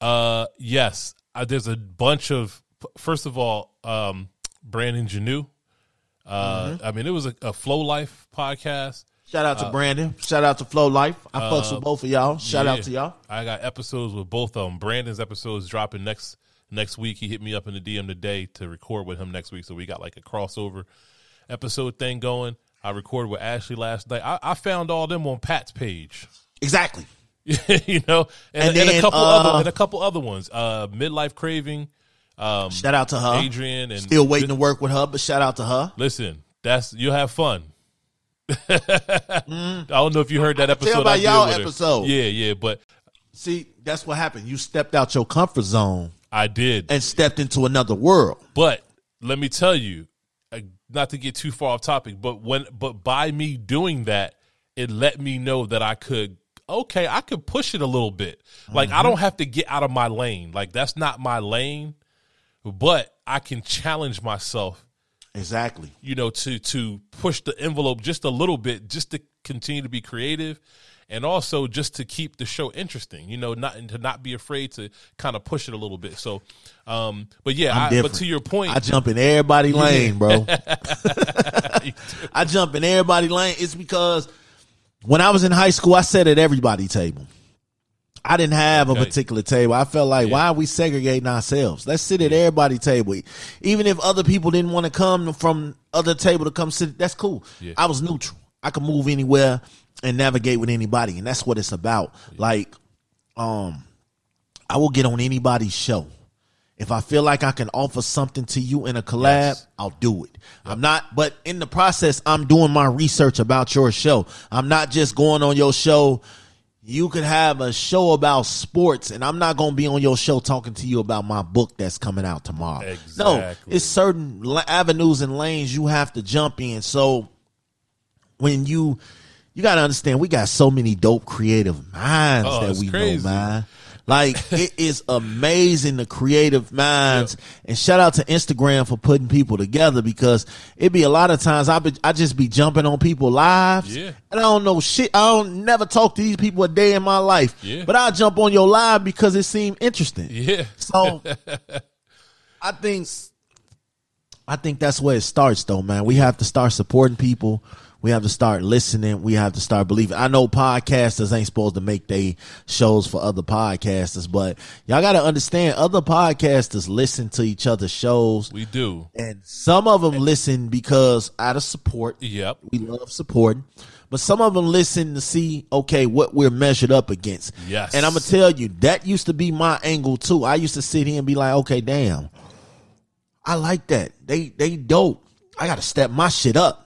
Uh, yes, uh, there's a bunch of. First of all, um, Brandon Janu. Uh, Mm-hmm. I mean, it was a, a Flow Life podcast. Shout out to Brandon. Shout out to Flow Life. I fucks with both of y'all. Shout Yeah. out to y'all. I got episodes with both of them. Brandon's episode is dropping next next week. He hit me up in the DM today to record with him next week, so we got like a crossover. episode thing going. I recorded with Ashley last night. I, I found all them on Pat's page. Exactly. you know, and, And and a couple uh, other and a couple other ones. Uh, midlife craving, um, Shout out to her. Adrian, and Still waiting to work with her, but shout out to her. Listen, that's you'll have fun. I don't know if you heard that episode. Mm. about I y'all her. episode. Yeah, yeah, but See, that's what happened. You stepped out your comfort zone I did. and stepped into another world. But let me tell you, uh, not to get too far off topic, but when but by me doing that, it let me know that I could okay, I could push it a little bit. Like Mm-hmm. I don't have to get out of my lane. Like that's not my lane, but I can challenge myself Exactly. you know to to push the envelope just a little bit just to continue to be creative and also just to keep the show interesting you know not and to not be afraid to kind of push it a little bit so um but yeah I'm but to your point I jump in everybody lane, bro. I jump in everybody lane. It's because when I was in high school, I sat at everybody table. I didn't have Okay. a particular table. I felt like, why are we segregating ourselves? Let's sit at everybody table. Even if other people didn't want to come from other table to come sit, that's cool. Yeah. I was neutral. I could move anywhere and navigate with anybody, and that's what it's about. Like, um, I will get on anybody's show. If I feel like I can offer something to you in a collab, Yes. I'll do it. I'm not, but in the process, I'm doing my research about your show. I'm not just going on your show. You could have a show about sports, and I'm not going to be on your show talking to you about my book that's coming out tomorrow. No, it's certain avenues and lanes you have to jump in. So when you, you got to understand, we got so many dope creative minds Oh, that we crazy. know, man. Like it is amazing the creative minds and shout out to Instagram for putting people together because it be a lot of times I be, I just be jumping on people lives Yeah. and I don't know shit. I don't never talk to these people a day in my life. Yeah. But I jump on your live because it seemed interesting. yeah So I think I think that's where it starts though, man. We have to start supporting people. We have to start listening. We have to start believing. I know podcasters ain't supposed to make they shows for other podcasters, but y'all got to understand other podcasters listen to each other's shows we do and some of them listen because out of support. yep We love supporting. But some of them listen to see, okay, what we're measured up against. Yes. And I'm going to tell you, that used to be my angle too. I used to sit here and be like, okay, damn, I like that. They, they dope. I got to step my shit up.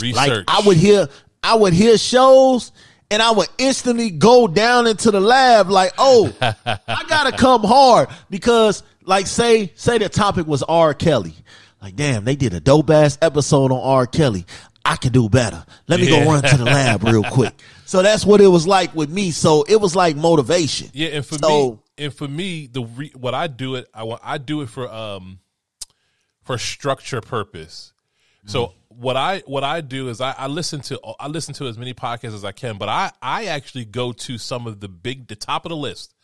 Research Like I would hear, I would hear shows and I would instantly go down into the lab like, oh, I gotta come hard because like say, say the topic was R. Kelly. Like, damn, they did a dope ass episode on R. Kelly. I can do better. Let me Yeah. go run to the lab real quick. So that's what it was like with me. So it was like motivation. Yeah, and for So- me, and for me, the re, what I do it, I want I do it for um for structure purpose. So what I what I do is I, I listen to I listen to as many podcasts as I can, but I I actually go to some of the big the top of the list,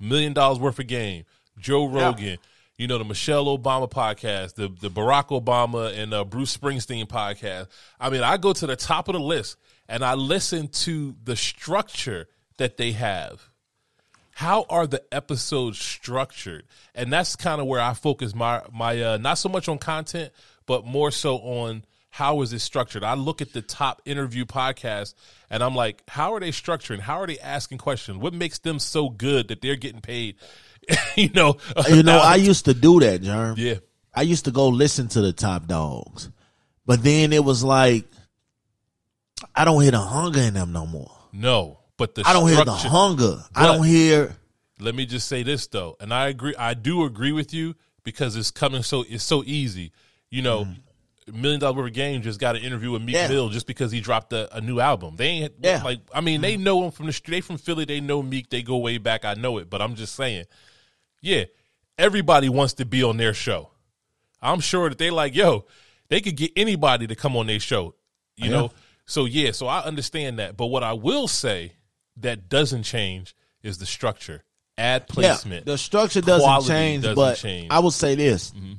million dollars worth of game, Joe Rogan. You know the Michelle Obama podcast, the the Barack Obama and uh, Bruce Springsteen podcast. I mean, I go to the top of the list and I listen to the structure that they have how are the episodes structured and that's kind of where i focus my my uh not so much on content but more so on how is it structured i look at the top interview podcasts and i'm like how are they structuring how are they asking questions what makes them so good that they're getting paid you know You know, I used to do that, Jerm. yeah I used to go listen to the top dogs. But then it was like I don't hear the hunger in them no more. no but the I don't hear the hunger. I don't hear let me just say this though, and I agree. I do agree with you because it's coming so it's so easy. You know, mm. Million Dollar Worth of Game just got an interview with Meek. Yeah. Mill just because he dropped a, a new album. They ain't Yeah. Like I mean they mm-hmm. know him from the street. They from Philly. They know Meek. They go way back. I know it, but I'm just saying, yeah, everybody wants to be on their show. I'm sure that they like yo, they could get anybody to come on their show. You Yeah. know, so yeah, so I understand that. But what I will say that doesn't change is the structure, ad placement. Yeah, the structure doesn't change, doesn't but change. I will say this. Mm-hmm.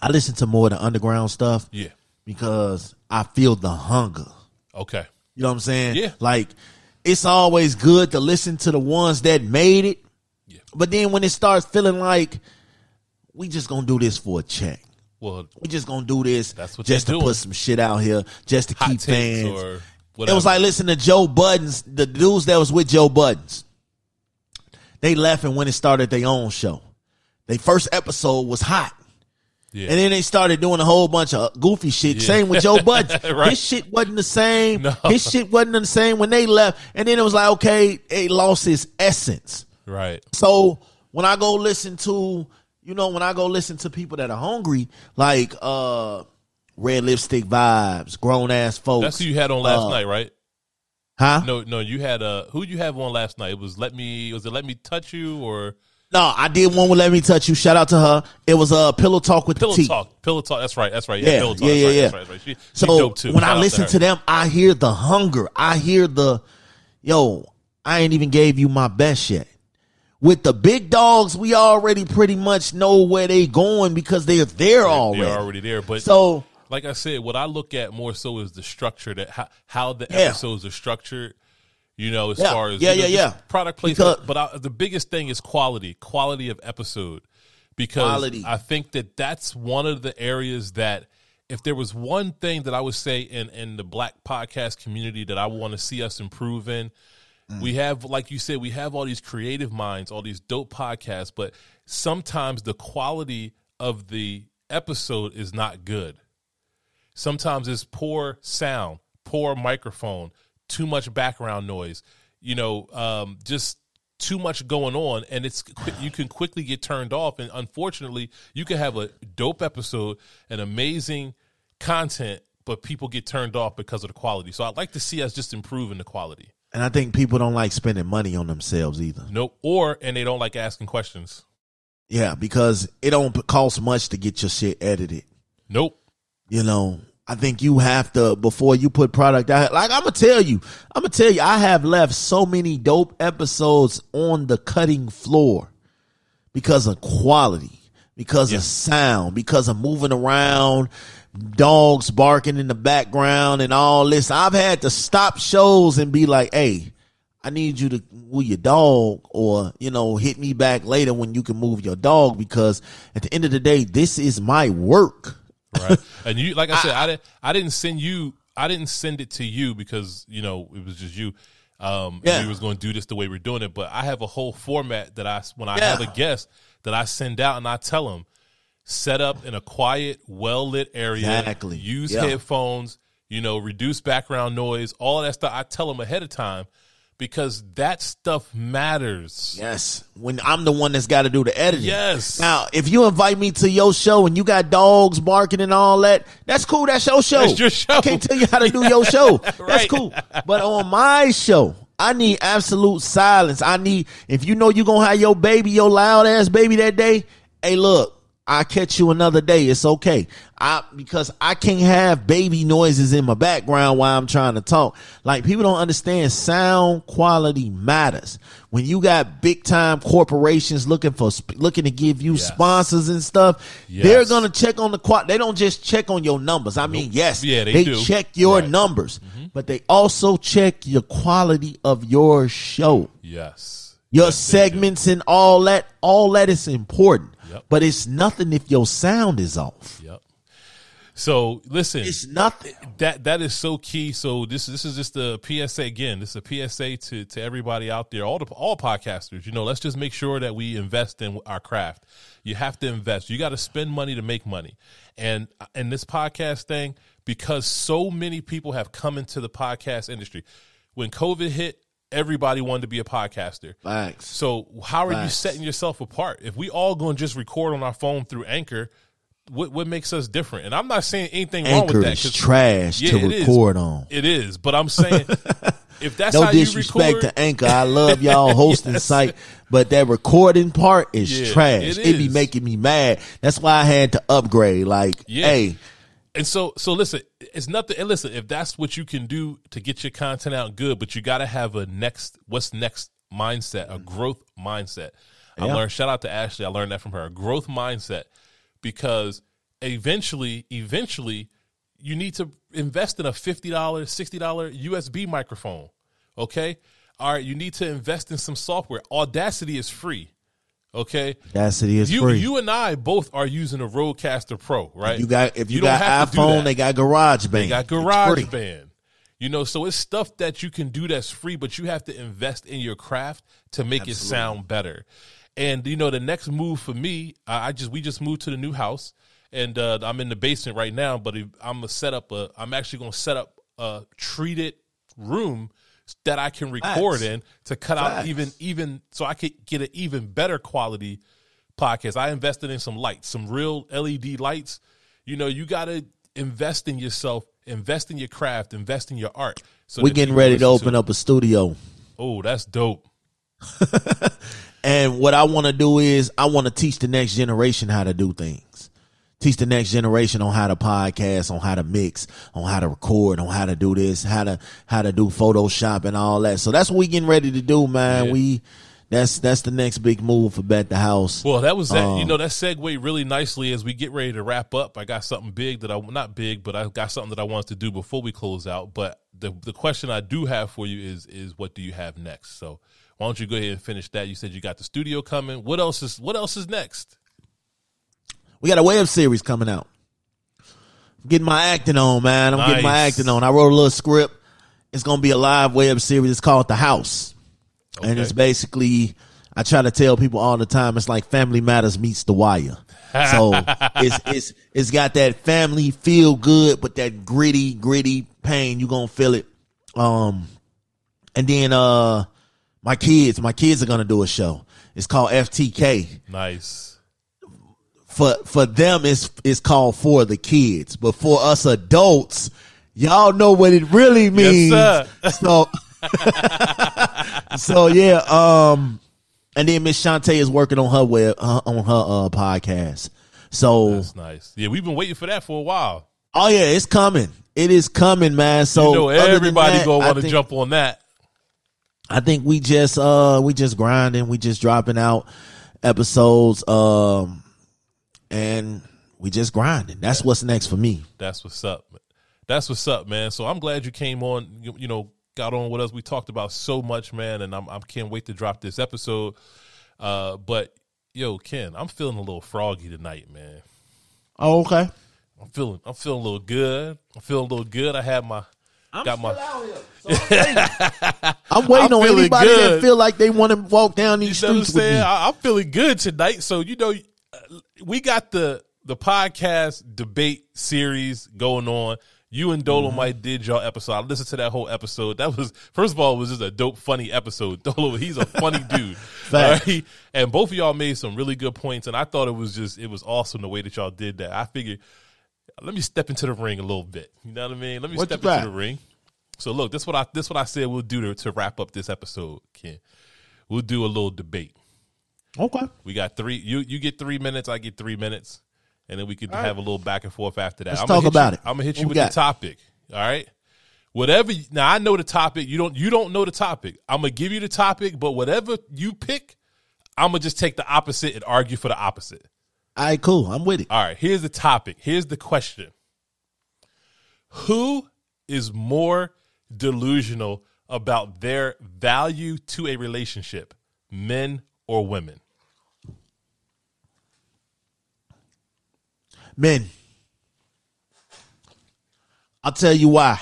I listen to more of the underground stuff yeah. because I feel the hunger. Okay. You know what I'm saying? Yeah. Like it's always good to listen to the ones that made it. Yeah. But then when it starts feeling like we just gonna do this for a check. Well, We just gonna do this That's what just to doing. put some shit out here, just to hot keep fans. or It was like listen to Joe Budden's, the dudes that was with Joe Budden's. They left and went and started their own show. Their first episode was hot. Yeah. And then they started doing a whole bunch of goofy shit. Yeah. Same with Joe Budden. Right. His shit wasn't the same. No. His shit wasn't the same when they left. And then it was like, okay, it lost its essence. right. So when I go listen to, you know, when I go listen to people that are hungry, like uh Red Lipstick Vibes, Grown Ass Folks. That's who you had on last uh, night, right? Huh? No, no, you had uh who you have on last night? It was let me was it let me touch you or No, I did one with Let Me Touch You. Shout out to her. It was a uh, pillow talk with Pillow the T. Talk. Pillow Talk. That's right. That's right. Yeah, Yeah, Pillow Talk. yeah, that's yeah, right, yeah. That's right. That's right. She, she So too. when Shout I listen her. to, them, I hear the hunger. I hear the, yo, I ain't even gave you my best yet. With the big dogs, we already pretty much know where they going because they're there already. they're already there. But So like I said, what I look at more so is the structure that how, how the Yeah. episodes are structured. You know, as Yeah. far as Yeah, you know, yeah, yeah. product placement. Because- but I, the biggest thing is quality, quality of episode, because Quality. I think that that's one of the areas that if there was one thing that I would say in in the Black podcast community that I want to see us improve in. Mm. We have, like you said, we have all these creative minds, all these dope podcasts, but sometimes the quality of the episode is not good. Sometimes it's poor sound, poor microphone, too much background noise, you know, um, just too much going on, and it's you can quickly get turned off. And unfortunately, you can have a dope episode, an amazing content, but people get turned off because of the quality. So I'd like to see us just improving the quality. and I think people don't like spending money on themselves either. Nope. Or and they don't like asking questions. Yeah, because it don't cost much to get your shit edited. Nope. You know, I think you have to before you put product out. Like I'm gonna tell you, I'm gonna tell you, I have left so many dope episodes on the cutting floor because of quality, because Yeah. of sound, because of moving around, dogs barking in the background, and all this. I've had to stop shows and be like, "Hey, I need you to move your dog, or you know, hit me back later when you can move your dog." Because at the end of the day, this is my work. Right? and you, like I said, I, didn't. I didn't send you. I didn't send it to you because you know it was just you. Um, Yeah. we was going to do this the way we're doing it, but I have a whole format that I when I Yeah. have a guest that I send out and I tell them set up in a quiet, well lit area. Exactly. Use Yeah. headphones. You know, reduce background noise. All that stuff. I tell them ahead of time because that stuff matters. Yes, when I'm the one that's got to do the editing. Yes. Now, if you invite me to your show and you got dogs barking and all that, that's cool. That's your show. That's your show. I can't tell you how to do your show. That's Right. cool. But on my show, I need absolute silence. I need if you know you're gonna have your baby, your loud ass baby that day. Hey, look. I catch you another day. It's okay. I because I can't have baby noises in my background while I'm trying to talk. Like people don't understand sound quality matters. When you got big time corporations looking for looking to give you Yes. sponsors and stuff, Yes. they're gonna check on the qual. They don't just check on your numbers. I mean, yes, Yeah, they do. check your Right. Mm-hmm. numbers, but they also check your quality of your show Yes. your Yes, segments and all that all that is important Yep. but it's nothing if your sound is off Yep. So listen, it's nothing that that is so key. So this this is just a PSA again. This is a PSA to to everybody out there, all the all podcasters. You know, let's just make sure that we invest in our craft. You have to invest. You got to spend money to make money. And and this podcast thing, because so many people have come into the podcast industry. When COVID hit, everybody wanted to be a podcaster. Facts. So how are you setting yourself apart? If we all going to just record on our phone through Anchor, what what makes us different? And I'm not saying anything wrong anchor with that. is trash Yeah, to it is. record on It is, but I'm saying if that's no how you disrespect record, to anchor i love y'all hosting Yes. site but that recording part is Yeah, trash it it, be making me mad that's why i had to upgrade like Yeah. hey and so so listen, it's nothing. And listen, if that's what you can do to get your content out good, but you got to have a next what's next mindset, a growth mindset. I learned. Shout out to Ashley. I learned that from her. A growth mindset, because eventually, eventually, you need to invest in a fifty dollars, sixty dollar USB microphone. Okay, all right. You need to invest in some software. Audacity is free. Okay, Audacity is you free. you and I both are using a Rodecaster Pro, right? you got if you, You got have to do iPhone, they got GarageBand. They got GarageBand. You know, so it's stuff that you can do that's free, but you have to invest in your craft to make it sound better. And you know, the next move for me, I I just we just moved to the new house, and uh, I'm in the basement right now. But if I'm gonna set up a, I'm actually gonna set up a treated room that I can record Facts. in to cut out even even so I could get an even better quality podcast. I invested in some lights, some real LED lights. You know, you got to invest in yourself, invest in your craft, invest in your art. So We that getting ready to listen open up a studio. Oh, that's dope. And what I want to do is I want to teach the next generation how to do things. Teach the next generation on how to podcast, on how to mix, on how to record, on how to do this, how to how to do Photoshop and all that. So that's what we getting ready to do, man. Yeah. We that's that's the next big move for Bet the House. Well, that was that. you Um, know, that segue really nicely as we get ready to wrap up. I got something big that I not big, but I got something that I wanted to do before we close out. But the the question I do have for you is is what do you have next? So why don't you go ahead and finish that? You said you got the studio coming. What else is what else is next? We got a web series coming out. I'm getting my acting on, man. I'm getting my acting on. I wrote a little script. It's gonna be a live web series. It's called The House. And it's basically I try to tell people all the time it's like Family Matters meets The Wire. So it's it's it's got that family feel good, but that gritty, gritty pain. You gonna feel it. Um and then uh my kids, my kids are gonna do a show. It's called FTK Nice. For for them it's it's called for the kids, but for us adults, y'all know what it really means. sir. So so yeah, um, and then Miss Shantae is working on her web uh, on her uh, podcast. So That's nice. Yeah, we've been waiting for that for a while. oh yeah, it's coming. It is coming, man. So you know, everybody that, gonna want to jump on that. I think we just uh we just grinding, we just dropping out episodes, um, and we just grinding. That's what's next for me. That's what's up. That's what's up, man. So I'm glad you came on. You, you know, got on with us. We talked about so much, man, and I'm I can't wait to drop this episode. Uh, but yo, Ken, I'm feeling a little froggy tonight, man. Oh, okay. I'm feeling I'm feeling a little good. I'm feeling a little good. I had my got my I'm waiting I'm on feeling anybody good. that feel like they want to walk down these You know what I'm streets with saying? me. I, I'm feeling good tonight. So you know, uh, we got the the podcast debate series going on. You and Dolomite Mm-hmm. did your episode. I listened to that whole episode. That was first of all, it was just a dope, funny episode. Dolo, he's a funny dude. Right? And both of y'all made some really good points, and I thought it was just it was awesome the way that y'all did that. I figured, let me step into the ring a little bit. You know what I mean? Let me What step into got? the ring. So look, this what I this what I said we'll do to, to wrap up this episode, Ken. We'll do a little debate. Okay. We got three. You you get three minutes. I get three minutes, and then we could have a little back and forth after that. Let's I'm talk about you, it. I'm gonna hit What you with got? the topic. All right. Whatever. Now I know the topic. You don't. You don't know the topic. I'm gonna give you the topic, but whatever you pick, I'm gonna just take the opposite and argue for the opposite. All right, cool. I'm with it. All right. Here's the topic. Here's the question. Who is more delusional about their value to a relationship, men or women? Men, I'll tell you why.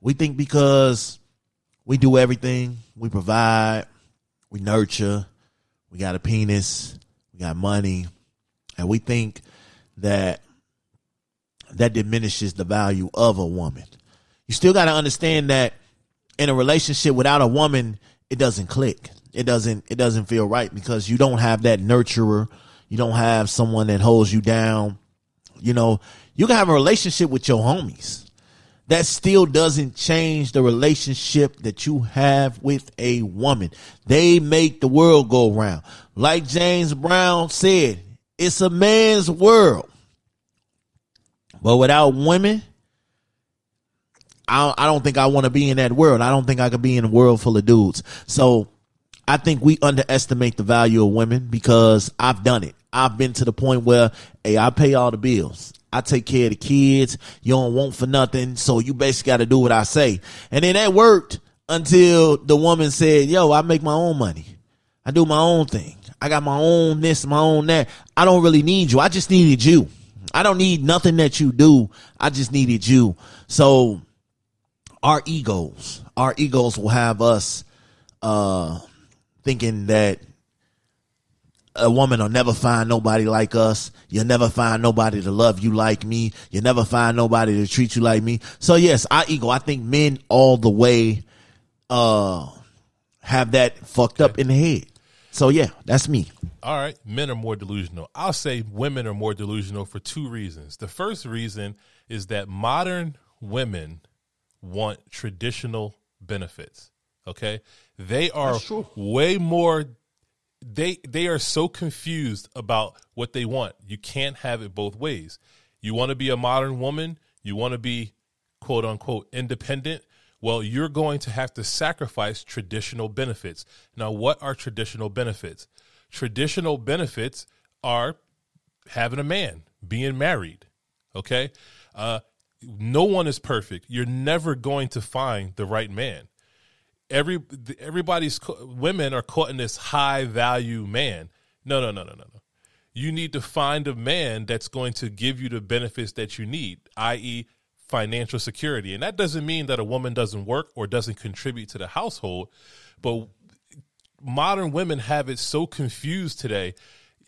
We think because we do everything, we provide, we nurture, we got a penis, we got money, and we think that that diminishes the value of a woman. You still got to understand that in a relationship without a woman, it doesn't click. It doesn't it doesn't feel right because you don't have that nurturer. You don't have someone that holds you down. You know, you can have a relationship with your homies. That still doesn't change the relationship that you have with a woman. They make the world go round. Like James Brown said, it's a man's world. But without women, I, I don't think I want to be in that world. I don't think I could be in a world full of dudes. So I think we underestimate the value of women because I've done it. I've been to the point where, hey, I pay all the bills. I take care of the kids. You don't want for nothing. So you basically got to do what I say. And then that worked until the woman said, "Yo, I make my own money. I do my own thing. I got my own this, my own that. I don't really need you. I just needed you. I don't need nothing that you do. I just needed you." So our egos, our egos will have us uh thinking that a woman will never find nobody like us. You'll never find nobody to love you like me. You'll never find nobody to treat you like me. So yes, our ego. I think men all the way uh have that fucked up in the head. So yeah, that's me. All right, men are more delusional. I'll say women are more delusional for two reasons. The first reason is that modern women want traditional benefits. Okay? They are way more they they are so confused about what they want. You can't have it both ways. You want to be a modern woman, you want to be quote unquote independent. Well, you're going to have to sacrifice traditional benefits. Now, what are traditional benefits? Traditional benefits are having a man, being married. Okay? Uh, no one is perfect. You're never going to find the right man every everybody's women are caught in this high value man. No, no, no, no, no, no. You need to find a man that's going to give you the benefits that you need, i.e., financial security. And that doesn't mean that a woman doesn't work or doesn't contribute to the household, but modern women have it so confused today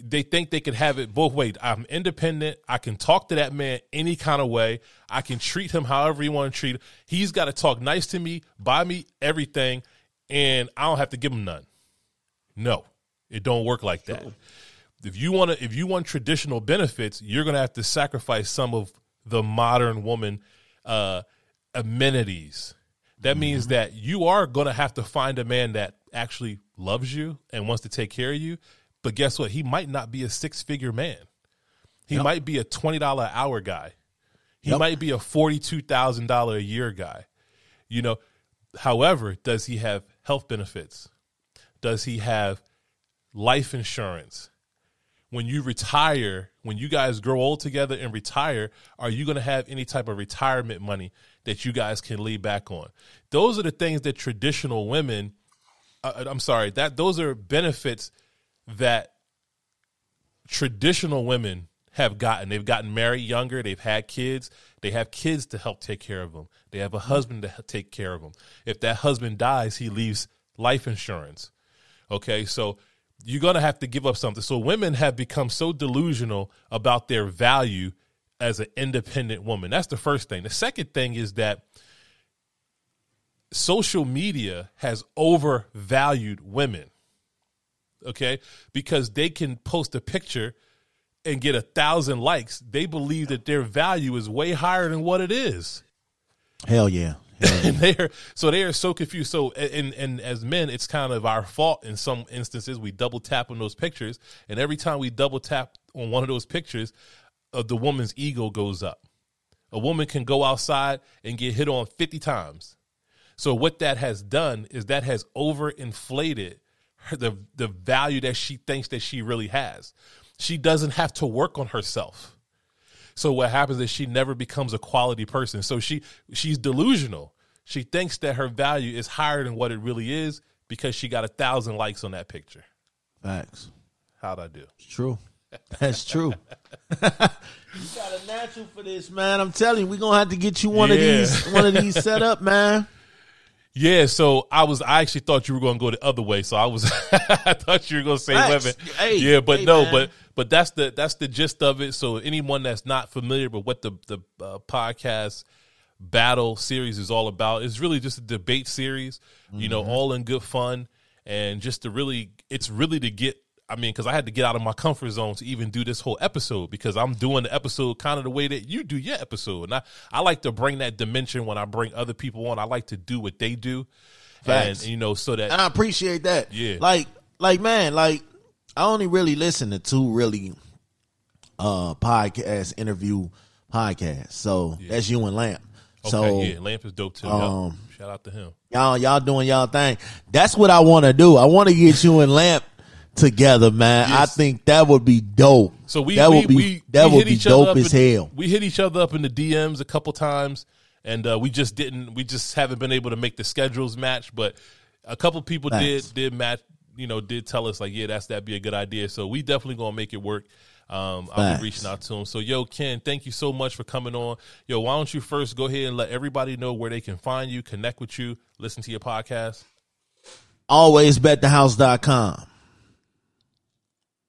they think they can have it both ways. I'm independent. I can talk to that man any kind of way. I can treat him however you want to treat him. He's got to talk nice to me, buy me everything, and I don't have to give him none. No, it don't work like that. If you want to, if you want traditional benefits, you're going to have to sacrifice some of the modern woman uh, amenities. That mm-hmm. means that you are going to have to find a man that actually loves you and wants to take care of you but guess what? He might not be a six figure man. He yep. might be a $20 an hour guy. He yep. might be a $42,000 a year guy. You know, however, does he have health benefits? Does he have life insurance? When you retire, when you guys grow old together and retire, are you going to have any type of retirement money that you guys can lay back on? Those are the things that traditional women, uh, I'm sorry, that those are benefits that traditional women have gotten. They've gotten married younger. They've had kids. They have kids to help take care of them. They have a mm-hmm. husband to take care of them. If that husband dies, he leaves life insurance. Okay, so you're going to have to give up something. So women have become so delusional about their value as an independent woman. That's the first thing. The second thing is that social media has overvalued women okay? Because they can post a picture and get a thousand likes. They believe that their value is way higher than what it is. Hell yeah. Hell yeah. and they're so they are so confused. So and and as men, it's kind of our fault in some instances. We double tap on those pictures, and every time we double tap on one of those pictures, uh, the woman's ego goes up. A woman can go outside and get hit on fifty times. So what that has done is that has overinflated the the value that she thinks that she really has. She doesn't have to work on herself. So what happens is she never becomes a quality person. So she she's delusional. She thinks that her value is higher than what it really is because she got a thousand likes on that picture. Facts. How'd I do? It's true. That's true. you got a natural for this, man. I'm telling you, we're gonna have to get you one yeah. of these one of these set up, man. Yeah, so I was. I actually thought you were going to go the other way. So I was. I thought you were going to say women. Hey, yeah, but hey, no, man. but but that's the that's the gist of it. So anyone that's not familiar with what the the uh, podcast battle series is all about, it's really just a debate series. Mm-hmm. You know, mm-hmm. all in good fun, and just to really, it's really to get I mean, because I had to get out of my comfort zone to even do this whole episode because I'm doing the episode kind of the way that you do your episode. And I, I like to bring that dimension when I bring other people on. I like to do what they do. Facts. And, you know, so that. And I appreciate that. Yeah. Like, like, man, like, I only really listen to two really uh podcast interview podcasts. So yeah. that's you and Lamp. Okay, so yeah, Lamp is dope too. Um, Shout out to him. Y'all, y'all doing y'all thing. That's what I want to do. I want to get you and Lamp together, man. Yes. I think that would be dope. So we that we, would be we, that we would be dope as in, hell. We hit each other up in the DMs a couple times, and uh, we just didn't. We just haven't been able to make the schedules match. But a couple people did did match. You know, did tell us like, yeah, that's that'd be a good idea. So we definitely gonna make it work. Um, I'll be reaching out to him. So, yo, Ken, thank you so much for coming on. Yo, why don't you first go ahead and let everybody know where they can find you, connect with you, listen to your podcast. alwaysbetthehouse.com.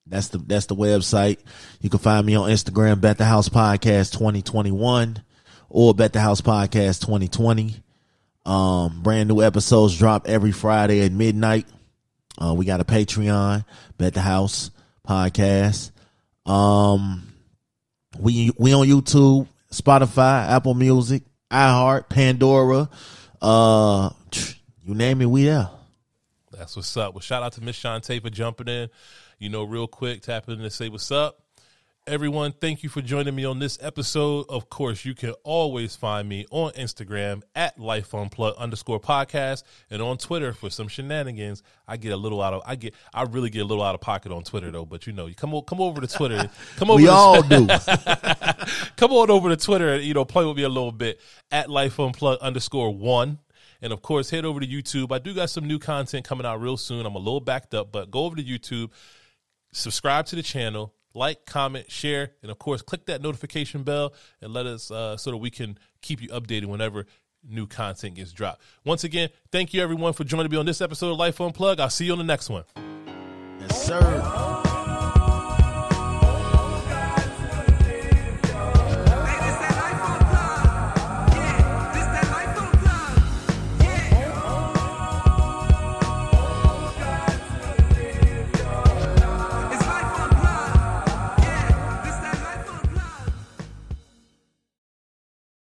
That's the that's the website. You can find me on Instagram, Bet the House Podcast 2021 or Bet the House Podcast 2020. Um, brand new episodes drop every Friday at midnight. Uh, we got a Patreon, Bet the House Podcast. Um, we we on YouTube, Spotify, Apple Music, iHeart, Pandora. Uh, you name it, we there. That's what's up. Well, shout out to Miss Shantae for jumping in. You know, real quick, tapping in to say what's up. Everyone, thank you for joining me on this episode. Of course, you can always find me on Instagram at Life underscore podcast and on Twitter for some shenanigans. I get a little out of I get I really get a little out of pocket on Twitter though, but you know, you come o- come over to Twitter. Come over We to all do. come on over to Twitter and you know play with me a little bit at life underscore one. And of course, head over to YouTube. I do got some new content coming out real soon. I'm a little backed up, but go over to YouTube, subscribe to the channel, like, comment, share, and of course, click that notification bell and let us uh, so that we can keep you updated whenever new content gets dropped. Once again, thank you everyone for joining me on this episode of Life Unplug. I'll see you on the next one. Yes, sir.